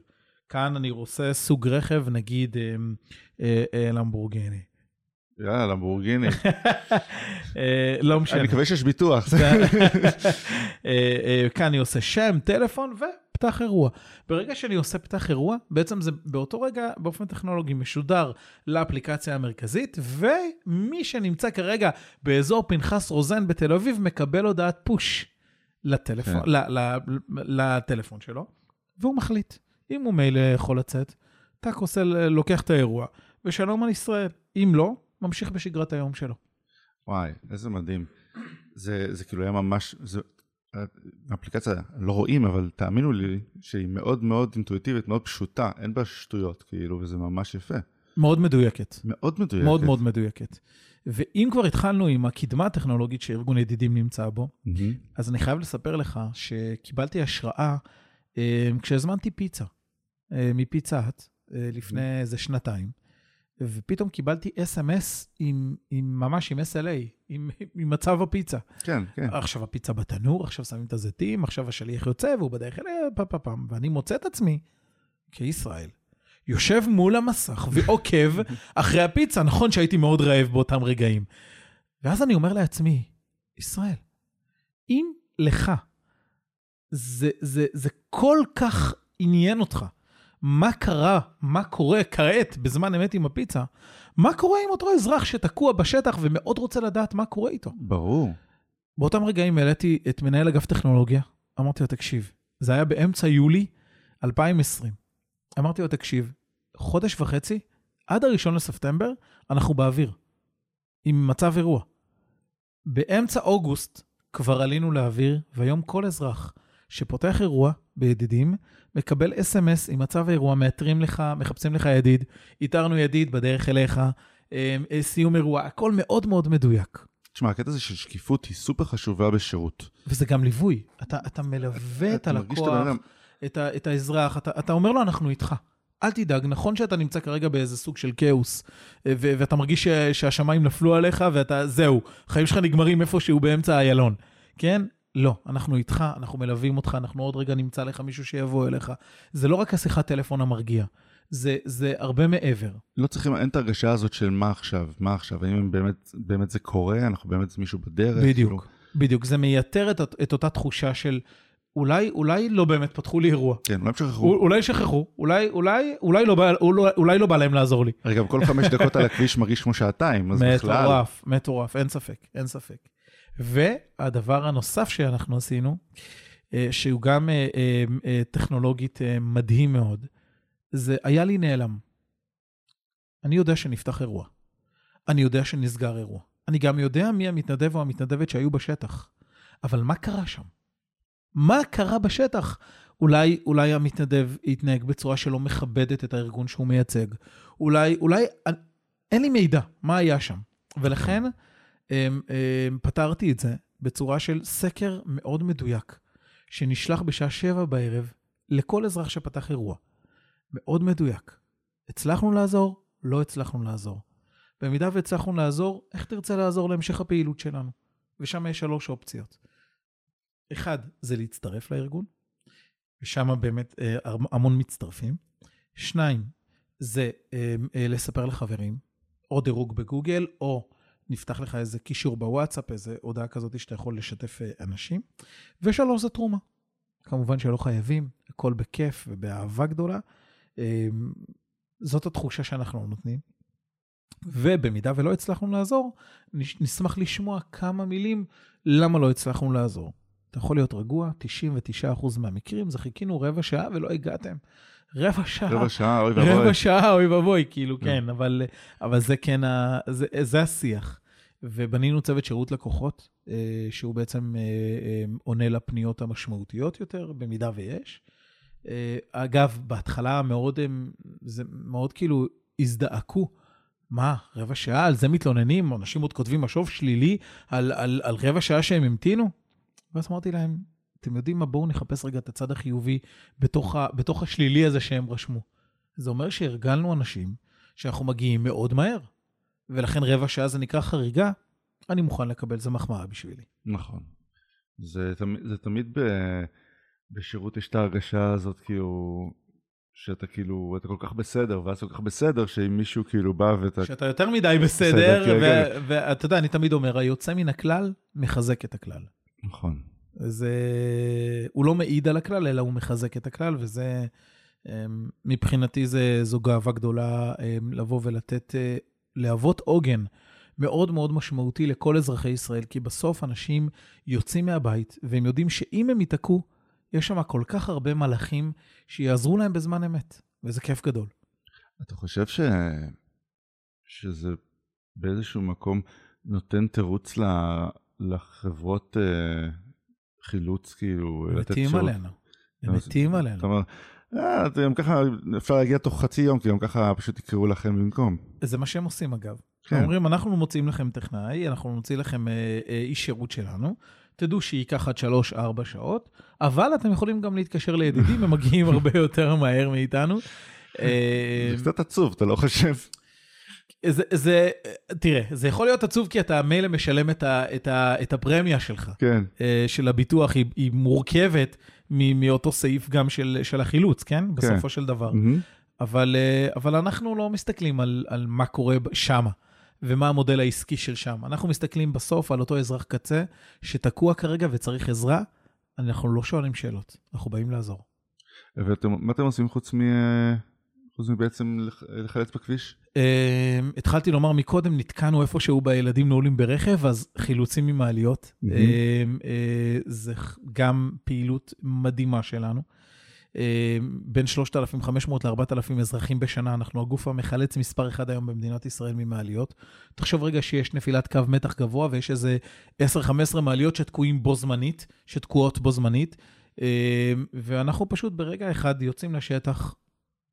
כאן אני עושה סוג רכב, נגיד אמ, אה, אה, למבורגיני. יאללה, למבורגיני. [LAUGHS] לא משנה. אני מקווה שיש ביטוח. [LAUGHS] כאן אני עושה שם, טלפון ופתח אירוע. ברגע שאני עושה פתח אירוע, בעצם זה באותו רגע באופן טכנולוגי משודר לאפליקציה המרכזית, ומי שנמצא כרגע באזור פנחס רוזן בתל אביב מקבל הודעת פוש לטלפון, כן. ל- ל- לטלפון שלו, והוא מחליט. אם הוא מילא יכול לצאת, טאק עושה, לוקח את האירוע, ושלום על ישראל. אם לא, ממשיך בשגרת היום שלו. וואי, איזה מדהים. זה, זה כאילו היה ממש, זה, האפליקציה לא רואים, אבל תאמינו לי שהיא מאוד מאוד אינטואיטיבית, מאוד פשוטה, אין בה שטויות, כאילו, וזה ממש יפה. מאוד מדויקת. מאוד מדויקת. מאוד מאוד מדויקת. ואם כבר התחלנו עם הקדמה הטכנולוגית שארגון ידידים נמצא בו, מהמם. אז אני חייב לספר לך שקיבלתי השראה אה, כשהזמנתי פיצה אה, מפיצה האט אה, לפני איזה שנתיים, ופתאום קיבלתי אס.אם.אס עם, עם ממש עם SLA, עם, עם מצב הפיצה. כן, כן. עכשיו הפיצה בתנור, עכשיו שמים את הזיתים, עכשיו השליח יוצא והוא בדרך אליה, פעם פעם פעם, ואני מוצא את עצמי, כישראל, יושב מול המסך ועוקב [LAUGHS] אחרי הפיצה. נכון שהייתי מאוד רעב באותם רגעים. ואז אני אומר לעצמי, ישראל, אם לך זה, זה, זה כל כך עניין אותך, מה קרה, מה קורה כעת בזמן אמת עם הפיצה, מה קורה עם אותו אזרח שתקוע בשטח ומאוד רוצה לדעת מה קורה איתו? ברור. באותם רגעים העליתי את מנהל אגף טכנולוגיה, אמרתי לו, תקשיב, זה היה באמצע יולי 2020. אמרתי לו, תקשיב, חודש וחצי, עד הראשון לספטמבר, אנחנו באוויר, עם מצב אירוע. באמצע אוגוסט כבר עלינו לאוויר, והיום כל אזרח שפותח אירוע בידידים, מקבל אס.אם.אס עם מצב האירוע, מאתרים לך, מחפשים לך ידיד, איתרנו ידיד בדרך אליך, אה, אה, סיום אירוע, הכל מאוד מאוד מדויק. תשמע, הקטע הזה של שקיפות היא סופר חשובה בשירות. וזה גם ליווי. אתה, אתה מלווה את את הלקוח, את, ה, את האזרח, אתה, אתה אומר לו, אנחנו איתך. אל תדאג, נכון שאתה נמצא כרגע באיזה סוג של כאוס, ו- ואתה מרגיש ש- שהשמיים נפלו עליך, ואתה, זהו, החיים שלך נגמרים איפשהו באמצע איילון, כן? לא, אנחנו איתך, אנחנו מלווים אותך, אנחנו עוד רגע נמצא לך מישהו שיבוא אליך. זה לא רק השיחת טלפון המרגיע, זה, זה הרבה מעבר. לא צריכים, אין את ההרגשה הזאת של מה עכשיו, מה עכשיו, האם באמת, באמת זה קורה, אנחנו באמת מישהו בדרך. כאילו, בדיוק, בדיוק. זה מייתר את, את אותה תחושה של אולי, אולי לא באמת פתחו לי אירוע. כן, אולי שכחו. אול- אולי שכחו, אולי, אולי, אולי לא בא, אולי, אולי לא בא להם לעזור לי. רגע, כל חמש דקות על הכביש מרגיש כמו שעתיים, אז בכלל... מטורף, מטורף, אין ספק, אין ספק. והדבר הנוסף שאנחנו עשינו, אה, שהוא גם אה, אה, טכנולוגית מדהים מאוד, זה היה לי נעלם. אני יודע שנפתח אירוע. אני יודע שנסגר אירוע. אני גם יודע מי המתנדב או המתנדבת שהיו בשטח. אבל מה קרה שם? מה קרה בשטח? אולי, אולי המתנדב יתנהג בצורה שלא מכבדת את הארגון שהוא מייצג. אולי, אולי, אין לי מידע מה היה שם. ולכן פתרתי את זה בצורה של סקר מאוד מדויק, שנשלח בשעה שבע בערב לכל אזרח שפתח אירוע. מאוד מדויק. הצלחנו לעזור? לא הצלחנו לעזור. במידה והצלחנו לעזור, איך תרצה לעזור להמשך הפעילות שלנו? ושם יש שלוש אופציות. אחד, זה להצטרף לארגון, ושם באמת אה, המון מצטרפים. שניים, זה אה, אה, לספר לחברים, או דירוג בגוגל, או נפתח לך איזה קישור בוואטסאפ, איזה הודעה כזאת שאתה יכול לשתף אה, אנשים. ושלוש, זה תרומה. כמובן שלא חייבים, הכל בכיף ובאהבה גדולה. אה, זאת התחושה שאנחנו נותנים. ובמידה ולא הצלחנו לעזור, נש- נשמח לשמוע כמה מילים למה לא הצלחנו לעזור. אתה יכול להיות רגוע, 99% מהמקרים זה חיכינו רבע שעה ולא הגעתם. רבע שעה, רבע שעה, אוי ואבוי. רבע שעה, אוי ואבוי, כאילו, כן. כן, אבל, אבל זה כן, ה, זה, זה השיח. ובנינו צוות שירות לקוחות, אה, שהוא בעצם אה, אה, עונה לפניות המשמעותיות יותר, במידה ויש. אגב, בהתחלה מאוד, זה מאוד כאילו הזדעקו. מה, רבע שעה? על זה מתלוננים? אנשים עוד כותבים משוב שלילי על, על, על רבע שעה שהם המתינו? ואז אמרתי להם, אתם יודעים מה? בואו נחפש רגע את הצד החיובי בתוך, ה, בתוך השלילי הזה שהם רשמו. זה אומר שהרגלנו אנשים שאנחנו מגיעים מאוד מהר, ולכן רבע שעה זה נקרא חריגה, אני מוכן לקבל, זה מחמאה בשבילי. נכון. זה, תמיד, זה תמיד ב, בשירות יש את ההרגשה הזאת כאילו, שאתה כאילו, אתה כל כך בסדר, ואז כל כך בסדר, שאם מישהו כאילו בא ואתה... שאתה יותר מדי בסדר, בסדר, כן, ו- ואתה יודע, אני תמיד אומר, היוצא מן הכלל מחזק את הכלל. נכון. זה, הוא לא מעיד על הכלל, אלא הוא מחזק את הכלל, וזה, אמ, מבחינתי זה, זו גאווה גדולה אמ, לבוא ולתת, אה, להוות עוגן מאוד מאוד משמעותי לכל אזרחי ישראל, כי בסוף אנשים יוצאים מהבית, והם יודעים שאם הם ייתקעו, יש שם כל כך הרבה מלאכים שיעזרו להם בזמן אמת, וזה כיף גדול. אתה חושב ש... שזה באיזשהו מקום נותן תירוץ ל... לחברות אה, חילוץ, כאילו, לתת מתים שירות? עלינו. הם מתים אתה עלינו. אומר, אה, גם ככה, אפשר להגיע תוך חצי יום, כי גם ככה פשוט יקראו לכם במקום. זה מה שהם עושים אגב. כן. אומרים, אנחנו מוצאים לכם טכנאי, אנחנו נוציא לכם אה, אה, איש שירות שלנו, תדעו שייקח עד 3-4 שעות, אבל אתם יכולים גם להתקשר לידידים, הם מגיעים [LAUGHS] הרבה יותר מהר מאיתנו. אה, זה קצת עצוב, אתה לא חושב? זה, זה, תראה, זה יכול להיות עצוב כי אתה מילא משלם את, ה, את, ה, את הפרמיה שלך, כן. אה, של הביטוח, היא, היא מורכבת מ- מאותו סעיף גם של, של החילוץ, כן? בסופו של דבר. מהמם. אבל, אה, אבל אנחנו לא מסתכלים על, על מה קורה שמה, ומה המודל העסקי של שם. אנחנו מסתכלים בסוף על אותו אזרח קצה שתקוע כרגע וצריך עזרה, אנחנו לא שואלים שאלות, אנחנו באים לעזור. ומה אתם עושים חוץ מ... אה, חוץ מבעצם לח- לחלץ בכביש? אה, התחלתי לומר מקודם, נתקענו איפשהו בילדים נעולים ברכב, אז חילוצים ממעליות. מהמם. אה, זה גם פעילות מדהימה שלנו. אה, בין 3,500 ל-4,000 אזרחים בשנה, אנחנו הגוף המחלץ מספר אחד היום במדינת ישראל ממעליות. תחשוב רגע שיש נפילת קו מתח גבוה ויש איזה 10-15 מעליות שתקועים בו זמנית, שתקועות בו זמנית, ואנחנו פשוט ברגע אחד יוצאים לשטח,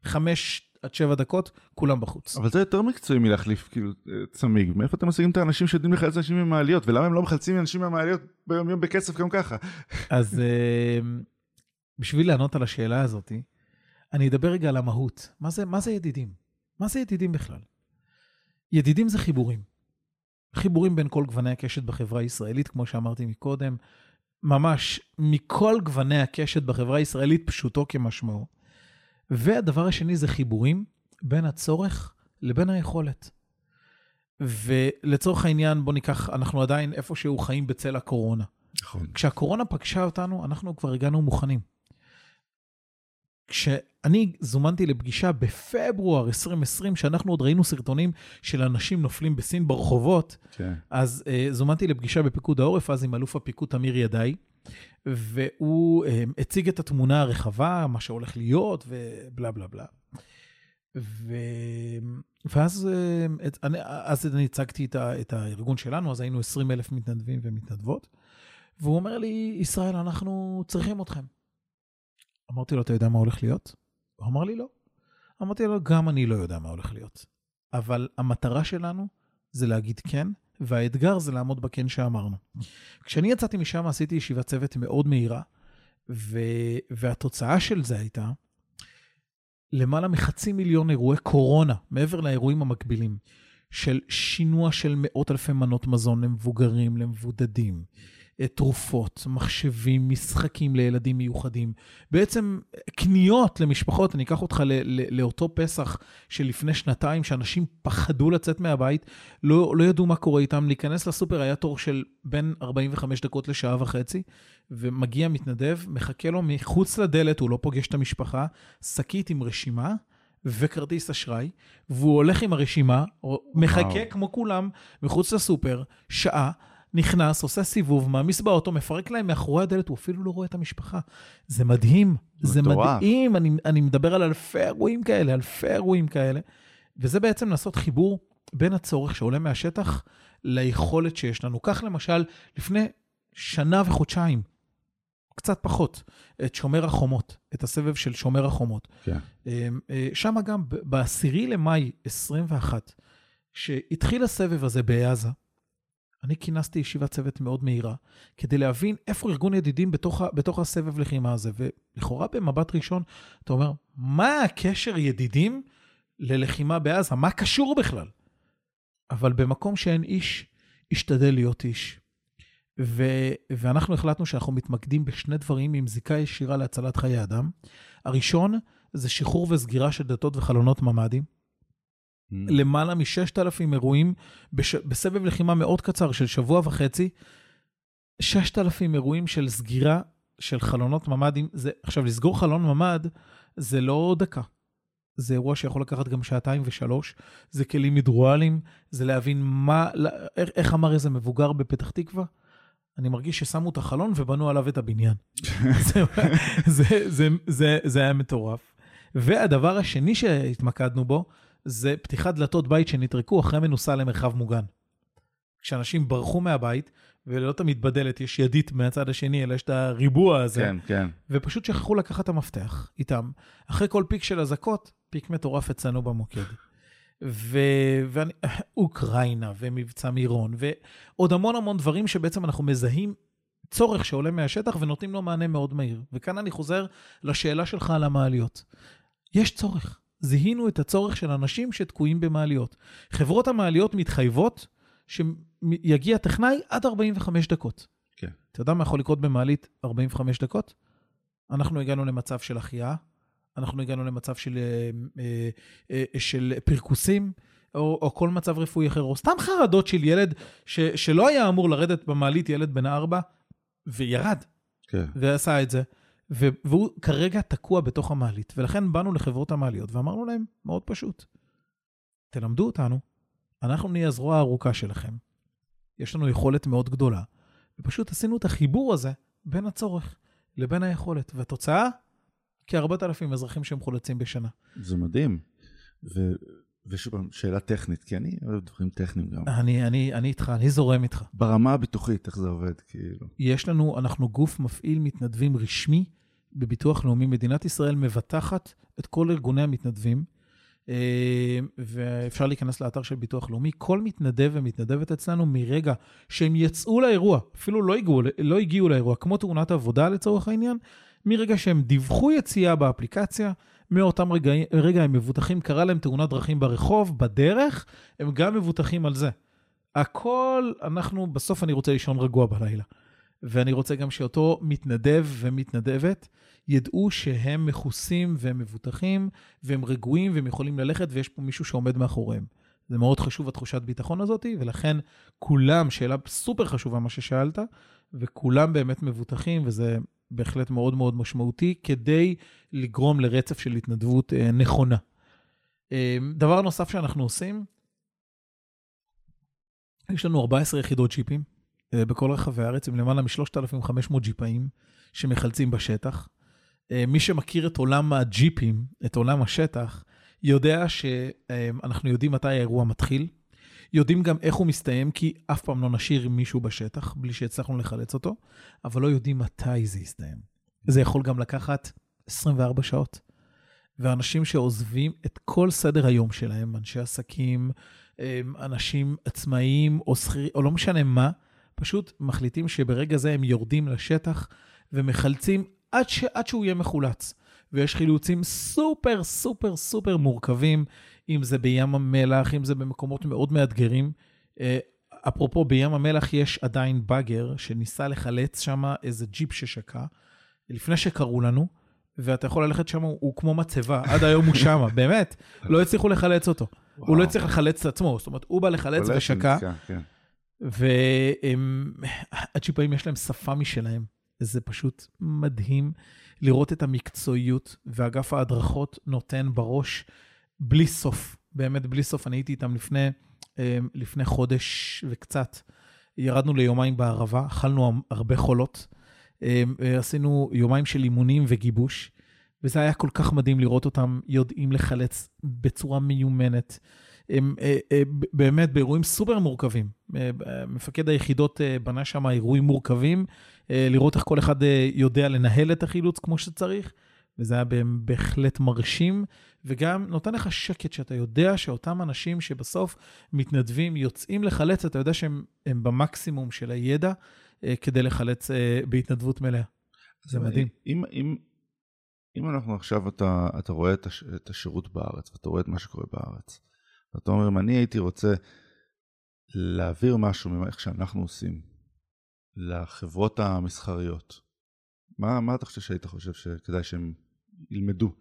חמש עד שבע דקות, כולם בחוץ. אבל זה יותר מקצועי מלהחליף כאילו אה, צמיג. מאיפה אתם משיגים את האנשים שיודעים לחלץ אנשים ממעליות? ולמה הם לא מחלצים אנשים מהמעליות ביום יום בכסף גם ככה? אז אה, בשביל לענות על השאלה הזאת, אני אדבר רגע על המהות. מה זה, מה זה ידידים? מה זה ידידים בכלל? ידידים זה חיבורים. חיבורים בין כל גווני הקשת בחברה הישראלית, כמו שאמרתי מקודם, ממש מכל גווני הקשת בחברה הישראלית, פשוטו כמשמעו. והדבר השני זה חיבורים בין הצורך לבין היכולת. ולצורך העניין, בוא ניקח, אנחנו עדיין איפשהו חיים בצל הקורונה. נכון. כשהקורונה פגשה אותנו, אנחנו כבר הגענו מוכנים. כשאני זומנתי לפגישה בפברואר 2020, שאנחנו עוד ראינו סרטונים של אנשים נופלים בסין ברחובות, כן. אז uh, זומנתי לפגישה בפיקוד העורף, אז עם אלוף הפיקוד תמיר ידעי, והוא uh, הציג את התמונה הרחבה, מה שהולך להיות, ובלה בלה בלה. ו... ואז uh, את, אני, אז אני הצגתי את, ה, את הארגון שלנו, אז היינו 20 אלף מתנדבים ומתנדבות, והוא אומר לי, ישראל, אנחנו צריכים אתכם. אמרתי לו, אתה יודע מה הולך להיות? הוא אמר לי, לא. אמרתי לו, גם אני לא יודע מה הולך להיות. אבל המטרה שלנו זה להגיד כן, והאתגר זה לעמוד בכן שאמרנו. כשאני יצאתי משם עשיתי ישיבת צוות מאוד מהירה, ו... והתוצאה של זה הייתה למעלה מחצי מיליון אירועי קורונה, מעבר לאירועים המקבילים, של שינוע של מאות אלפי מנות מזון למבוגרים, למבודדים, תרופות, מחשבים, משחקים לילדים מיוחדים. בעצם קניות למשפחות, אני אקח אותך ל- ל- לאותו פסח שלפני שנתיים, שאנשים פחדו לצאת מהבית, לא, לא ידעו מה קורה איתם, להיכנס לסופר היה תור של בין 45 דקות לשעה וחצי, ומגיע מתנדב, מחכה לו מחוץ לדלת, הוא לא פוגש את המשפחה, שקית עם רשימה. וכרטיס אשראי, והוא הולך עם הרשימה, מחכה וואו. כמו כולם מחוץ לסופר, שעה, נכנס, עושה סיבוב, מעמיס באוטו, מפרק להם מאחורי הדלת, הוא אפילו לא רואה את המשפחה. זה מדהים, זה. מדהים, אני, אני מדבר על אלפי אירועים כאלה, אלפי אירועים כאלה, וזה בעצם לעשות חיבור בין הצורך שעולה מהשטח ליכולת שיש לנו. כך למשל, לפני שנה וחודשיים, קצת פחות, את שומר החומות, את הסבב של שומר החומות. כן. שם גם, ב-10 למאי 21, שהתחיל הסבב הזה בעזה, אני כינסתי ישיבת צוות מאוד מהירה, כדי להבין איפה ארגון ידידים בתוך, בתוך הסבב לחימה הזה. ולכאורה במבט ראשון, אתה אומר, מה הקשר ידידים ללחימה בעזה? מה קשור בכלל? אבל במקום שאין איש, השתדל להיות איש. ו- ואנחנו החלטנו שאנחנו מתמקדים בשני דברים עם זיקה ישירה להצלת חיי אדם. הראשון זה שחרור וסגירה של דלתות וחלונות ממ"דים. למעלה מ-6,000 אירועים בש... בסבב לחימה מאוד קצר של שבוע וחצי. 6,000 אירועים של סגירה של חלונות ממ"דים. זה... עכשיו, לסגור חלון ממ"ד זה לא דקה. זה אירוע שיכול לקחת גם שעתיים ושלוש. זה כלים הידרואליים, זה להבין מה, לא, איך, איך אמר איזה מבוגר בפתח תקווה? אני מרגיש ששמו את החלון ובנו עליו את הבניין. [LAUGHS] זה, זה, זה, זה, זה היה מטורף. והדבר השני שהתמקדנו בו, זה פתיחת דלתות בית שנטרקו אחרי מנוסה למרחב מוגן. כשאנשים ברחו מהבית, ולא תמיד בדלת יש ידית מהצד השני, אלא יש את הריבוע הזה, כן, כן. ופשוט שכחו לקחת את המפתח איתם. אחרי כל פיק של אזעקות, פיק מטורף אצלנו במוקד. ו... ואני... [LAUGHS] אוקראינה ומבצע מירון, ועוד המון המון דברים שבעצם אנחנו מזהים צורך שעולה מהשטח ונותנים לו מענה מאוד מהיר. וכאן אני חוזר לשאלה שלך על המעליות. יש צורך. זיהינו את הצורך של אנשים שתקועים במעליות. חברות המעליות מתחייבות שיגיע טכנאי עד 45 דקות. כן. אתה יודע מה יכול לקרות במעלית 45 דקות? אנחנו הגענו למצב של החייאה, אנחנו הגענו למצב של, אה, אה, אה, של פרכוסים, או, או כל מצב רפואי אחר, או סתם חרדות של ילד ש, שלא היה אמור לרדת במעלית, ילד בן ארבע, וירד, כן. ועשה את זה. והוא כרגע תקוע בתוך המעלית, ולכן באנו לחברות המעליות ואמרנו להם, מאוד פשוט, תלמדו אותנו, אנחנו נהיה הזרוע הארוכה שלכם. יש לנו יכולת מאוד גדולה, ופשוט עשינו את החיבור הזה בין הצורך לבין היכולת, והתוצאה, כ-4,000 אזרחים שמחולצים בשנה. זה מדהים. ו... ושוב פעם, שאלה טכנית, כי אני אוהב דברים טכניים גם. אני, אני, אני איתך, אני זורם איתך. ברמה הביטוחית, איך זה עובד, כאילו? יש לנו, אנחנו גוף מפעיל מתנדבים רשמי בביטוח לאומי. מדינת ישראל מבטחת את כל ארגוני המתנדבים, אה, ואפשר להיכנס לאתר של ביטוח לאומי. כל מתנדב ומתנדבת אצלנו, מרגע שהם יצאו לאירוע, אפילו לא הגיעו, לא הגיעו לאירוע, כמו תאונת עבודה לצורך העניין, מרגע שהם דיווחו יציאה באפליקציה, מאותם רגע, רגע הם מבוטחים, קרה להם תאונת דרכים ברחוב, בדרך, הם גם מבוטחים על זה. הכל, אנחנו, בסוף אני רוצה לישון רגוע בלילה. ואני רוצה גם שאותו מתנדב ומתנדבת ידעו שהם מכוסים והם מבוטחים, והם רגועים והם יכולים ללכת, ויש פה מישהו שעומד מאחוריהם. זה מאוד חשוב, התחושת ביטחון הזאת, ולכן כולם, שאלה סופר חשובה מה ששאלת, וכולם באמת מבוטחים, וזה בהחלט מאוד מאוד משמעותי, כדי לגרום לרצף של התנדבות אה, נכונה. אה, דבר נוסף שאנחנו עושים, יש לנו 14 יחידות ג'יפים אה, בכל רחבי הארץ, עם למעלה מ-3,500 ג'יפאים שמחלצים בשטח. אה, מי שמכיר את עולם הג'יפים, את עולם השטח, יודע שאנחנו יודעים מתי האירוע מתחיל, יודעים גם איך הוא מסתיים, כי אף פעם לא נשאיר מישהו בשטח בלי שהצלחנו לחלץ אותו, אבל לא יודעים מתי זה יסתיים. זה יכול גם לקחת 24 שעות. ואנשים שעוזבים את כל סדר היום שלהם, אנשי עסקים, אנשים עצמאיים או שכירים, או לא משנה מה, פשוט מחליטים שברגע זה הם יורדים לשטח ומחלצים עד, ש... עד שהוא יהיה מחולץ. ויש חילוצים סופר סופר סופר מורכבים, אם זה בים המלח, אם זה במקומות מאוד מאתגרים. אפרופו, בים המלח יש עדיין באגר שניסה לחלץ שם איזה ג'יפ ששקע, לפני שקראו לנו, ואתה יכול ללכת שם, הוא כמו מצבה, עד היום הוא שם, [LAUGHS] באמת, לא הצליחו לחלץ אותו. וואו. הוא לא הצליח לחלץ את עצמו, זאת אומרת, הוא בא לחלץ ושקע. כן. והג'יפאים יש להם שפה משלהם. זה פשוט מדהים לראות את המקצועיות, ואגף ההדרכות נותן בראש בלי סוף, באמת בלי סוף. אני הייתי איתם לפני, לפני חודש וקצת. ירדנו ליומיים בערבה, אכלנו הרבה חולות, עשינו יומיים של אימונים וגיבוש, וזה היה כל כך מדהים לראות אותם יודעים לחלץ בצורה מיומנת. הם באמת באירועים סופר מורכבים. מפקד היחידות בנה שם אירועים מורכבים, לראות איך כל אחד יודע לנהל את החילוץ כמו שצריך, וזה היה בהחלט מרשים, וגם נותן לך שקט שאתה יודע שאותם אנשים שבסוף מתנדבים, יוצאים לחלץ, אתה יודע שהם במקסימום של הידע אה, כדי לחלץ אה, בהתנדבות מלאה. זה מדהים. אם, אם, אם אנחנו עכשיו, אתה, אתה רואה את, הש, את השירות בארץ, ואתה רואה את מה שקורה בארץ, ואתה אומר, אם אני הייתי רוצה להעביר משהו ממה איך שאנחנו עושים לחברות המסחריות, מה, מה אתה חושב שהיית חושב שכדאי שהם ילמדו?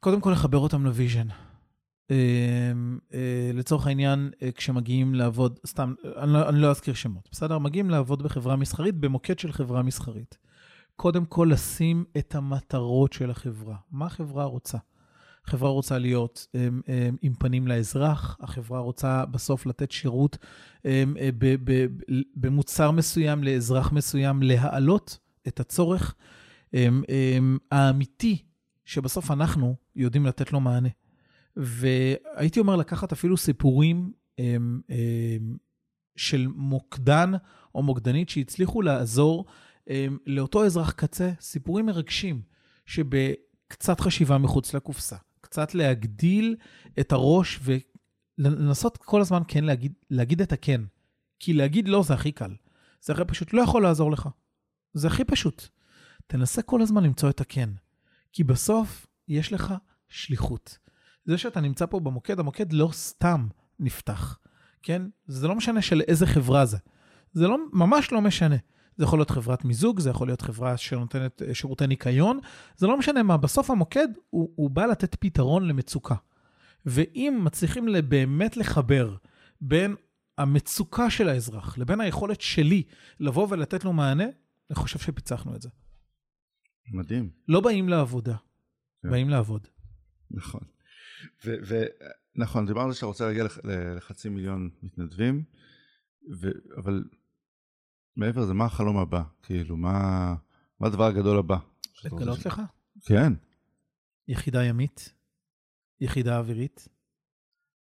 קודם כל לחבר אותם ל vision. אמ, אה, לצורך העניין, אה, כשמגיעים לעבוד, סתם, אני לא, אני לא אזכיר שמות, בסדר? מגיעים לעבוד בחברה מסחרית, במוקד של חברה מסחרית. קודם כל לשים את המטרות של החברה. מה החברה רוצה? החברה רוצה להיות um, um, עם פנים לאזרח, החברה רוצה בסוף לתת שירות um, ב, ב, במוצר מסוים לאזרח מסוים, להעלות את הצורך um, um, האמיתי שבסוף אנחנו יודעים לתת לו מענה. והייתי אומר לקחת אפילו סיפורים um, um, של מוקדן או מוקדנית שהצליחו לעזור לאותו אזרח קצה, סיפורים מרגשים, שבקצת חשיבה מחוץ לקופסה, קצת להגדיל את הראש ולנסות כל הזמן כן להגיד, להגיד את הכן. כי להגיד לא זה הכי קל. זה הכי פשוט לא יכול לעזור לך. זה הכי פשוט. תנסה כל הזמן למצוא את הכן. כי בסוף יש לך שליחות. זה שאתה נמצא פה במוקד, המוקד לא סתם נפתח, כן? זה לא משנה של איזה חברה זה. זה לא, ממש לא משנה. זה יכול להיות חברת מיזוג, זה יכול להיות חברה שנותנת אה, שירותי ניקיון, זה לא משנה מה, בסוף המוקד הוא, הוא בא לתת פתרון למצוקה. ואם מצליחים באמת לחבר בין המצוקה של האזרח לבין היכולת שלי לבוא ולתת לו מענה, אני חושב שפיצחנו את זה. מדהים. לא באים לעבודה, כן. באים לעבוד. נכון. ונכון, דיברנו שאתה רוצה להגיע לח, לחצי מיליון מתנדבים, ו, אבל מעבר לזה, מה החלום הבא? כאילו, מה, מה הדבר הגדול הבא? לגלות לך? כן. יחידה ימית, יחידה אווירית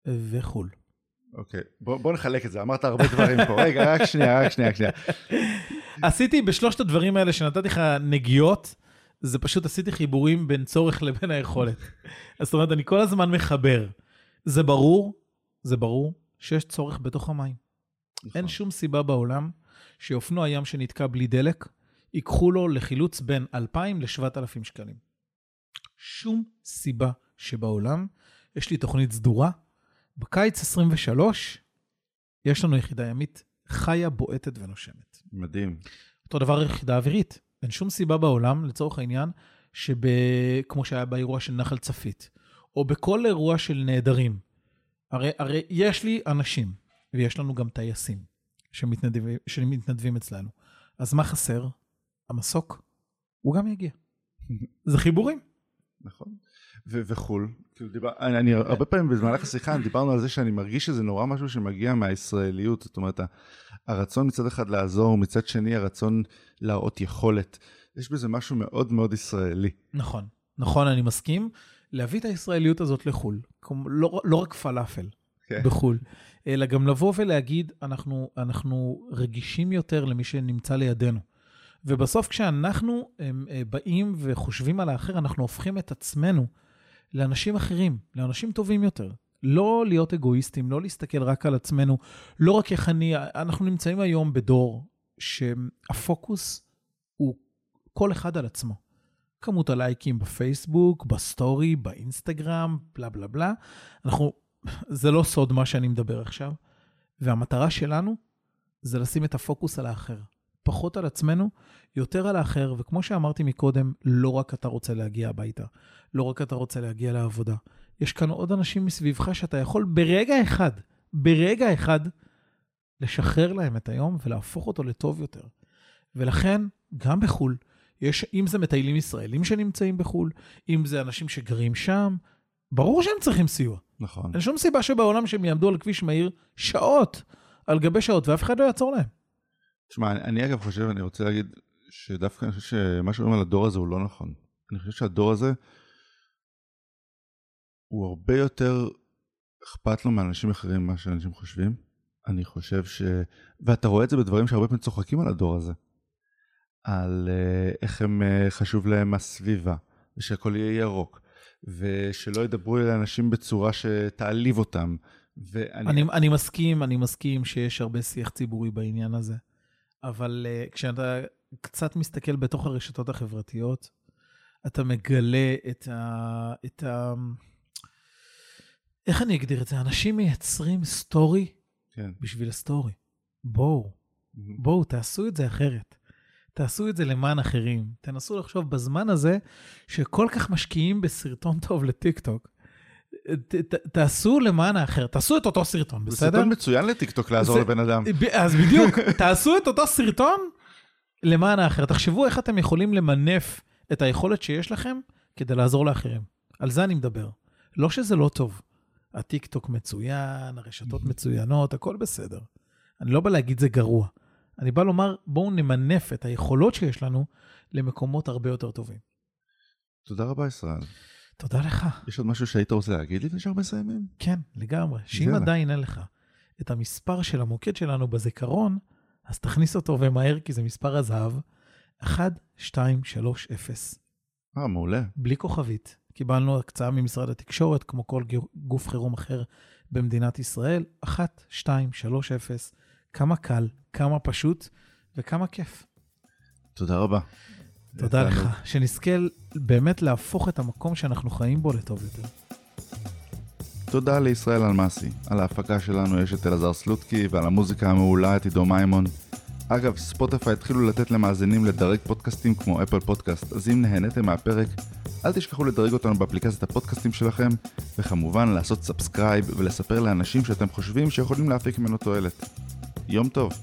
וחו"ל. אוקיי, בוא, בוא נחלק את זה, אמרת הרבה דברים פה. רגע, רק שנייה, רק שנייה, רק שנייה. עשיתי בשלושת הדברים האלה שנתתי לך נגיעות, זה פשוט עשיתי חיבורים בין צורך לבין היכולת. זאת אומרת, אני כל הזמן מחבר. זה ברור, זה ברור שיש צורך בתוך המים. נכון. אין שום סיבה בעולם שאופנוע ים שנתקע בלי דלק, ייקחו לו לחילוץ בין 2,000 ל-7,000 שקלים. שום סיבה שבעולם. יש לי תוכנית סדורה. בקיץ 23 יש לנו יחידה ימית חיה, בועטת ונושמת. מדהים. אותו דבר יחידה אווירית. אין שום סיבה בעולם, לצורך העניין, שכמו שהיה באירוע של נחל צפית, או בכל אירוע של נעדרים, הרי, הרי יש לי אנשים, ויש לנו גם טייסים שמתנדבים, שמתנדבים אצלנו. אז מה חסר? המסוק, הוא גם יגיע. [LAUGHS] זה חיבורים. נכון. ו- וחו"ל, כאילו דיבר, אני, אני הרבה פעמים במהלך השיחה דיברנו על זה שאני מרגיש שזה נורא משהו שמגיע מהישראליות, זאת אומרת הרצון מצד אחד לעזור, מצד שני הרצון להראות יכולת, יש בזה משהו מאוד מאוד ישראלי. נכון, נכון, אני מסכים. להביא את הישראליות הזאת לחו"ל, לא, לא רק פלאפל. כן. בחו"ל, אלא גם לבוא ולהגיד, אנחנו, אנחנו רגישים יותר למי שנמצא לידינו. ובסוף כשאנחנו הם, אה, באים וחושבים על האחר, אנחנו הופכים את עצמנו לאנשים אחרים, לאנשים טובים יותר. לא להיות אגואיסטים, לא להסתכל רק על עצמנו, לא רק איך אני, אנחנו נמצאים היום בדור שהפוקוס הוא כל אחד על עצמו. כמות הלייקים בפייסבוק, בסטורי, באינסטגרם, בלה בלה בלה. אנחנו, זה לא סוד מה שאני מדבר עכשיו, והמטרה שלנו זה לשים את הפוקוס על האחר. פחות על עצמנו, יותר על האחר, וכמו שאמרתי מקודם, לא רק אתה רוצה להגיע הביתה, לא רק אתה רוצה להגיע לעבודה. יש כאן עוד אנשים מסביבך שאתה יכול ברגע אחד, ברגע אחד, לשחרר להם את היום ולהפוך אותו לטוב יותר. ולכן, גם בחו"ל, יש, אם זה מטיילים ישראלים שנמצאים בחו"ל, אם זה אנשים שגרים שם, ברור שהם צריכים סיוע. נכון. אין שום סיבה שבעולם שהם יעמדו על כביש מהיר שעות על גבי שעות, ואף אחד לא יעצור להם. תשמע, אני, אני אגב חושב, אני רוצה להגיד, שדווקא אני חושב שמה שאומרים על הדור הזה הוא לא נכון. אני חושב שהדור הזה, הוא הרבה יותר אכפת לו מאנשים אחרים ממה שאנשים חושבים. אני חושב ש... ואתה רואה את זה בדברים שהרבה פעמים צוחקים על הדור הזה. על uh, איך הם uh, חשוב להם הסביבה, ושהכל יהיה ירוק, ושלא ידברו אל האנשים בצורה שתעליב אותם. ואני... אני, אני מסכים, אני מסכים שיש הרבה שיח ציבורי בעניין הזה, אבל uh, כשאתה קצת מסתכל בתוך הרשתות החברתיות, אתה מגלה את ה... את ה... איך אני אגדיר את זה? אנשים מייצרים סטורי כן. בשביל הסטורי. בואו, בואו, תעשו את זה אחרת. תעשו את זה למען אחרים. תנסו לחשוב בזמן הזה, שכל כך משקיעים בסרטון טוב לטיקטוק, ת, ת, תעשו למען האחר, תעשו את אותו סרטון, זה בסדר? סרטון מצוין לטיקטוק לעזור זה- לבן אדם. ב- אז בדיוק, [LAUGHS] תעשו את אותו סרטון למען האחר. תחשבו איך אתם יכולים למנף את היכולת שיש לכם כדי לעזור לאחרים. על זה אני מדבר. לא שזה לא טוב. הטיקטוק מצוין, הרשתות מצוינות, הכל בסדר. אני לא בא להגיד זה גרוע. אני בא לומר, בואו נמנף את היכולות שיש לנו למקומות הרבה יותר טובים. תודה רבה, ישראל. תודה לך. יש עוד משהו שהיית רוצה להגיד לפני שאנחנו מסיימים? כן, לגמרי. שאם יאללה. עדיין אין לך את המספר של המוקד שלנו בזיכרון, אז תכניס אותו ומהר, כי זה מספר הזהב, 1230, אה, מעולה. בלי כוכבית. קיבלנו הקצאה ממשרד התקשורת, כמו כל גו- גוף חירום אחר במדינת ישראל, 1230. כמה קל, כמה פשוט וכמה כיף. תודה רבה. תודה תענוג. לך. שנזכה באמת להפוך את המקום שאנחנו חיים בו לטוב יותר. תודה לישראל אלמסי. על ההפקה שלנו יש את אלעזר סלוטקי, ועל המוזיקה המעולה את עידו מימון. אגב, ספוטיפיי התחילו לתת למאזינים לדרג פודקאסטים כמו אפל פודקאסט, אז אם נהניתם מהפרק, אל תשכחו לדרג אותנו באפליקציית הפודקאסטים שלכם, וכמובן לעשות subscribe ולספר לאנשים שאתם חושבים שיכולים להפיק ממנו תועלת. יום טוב.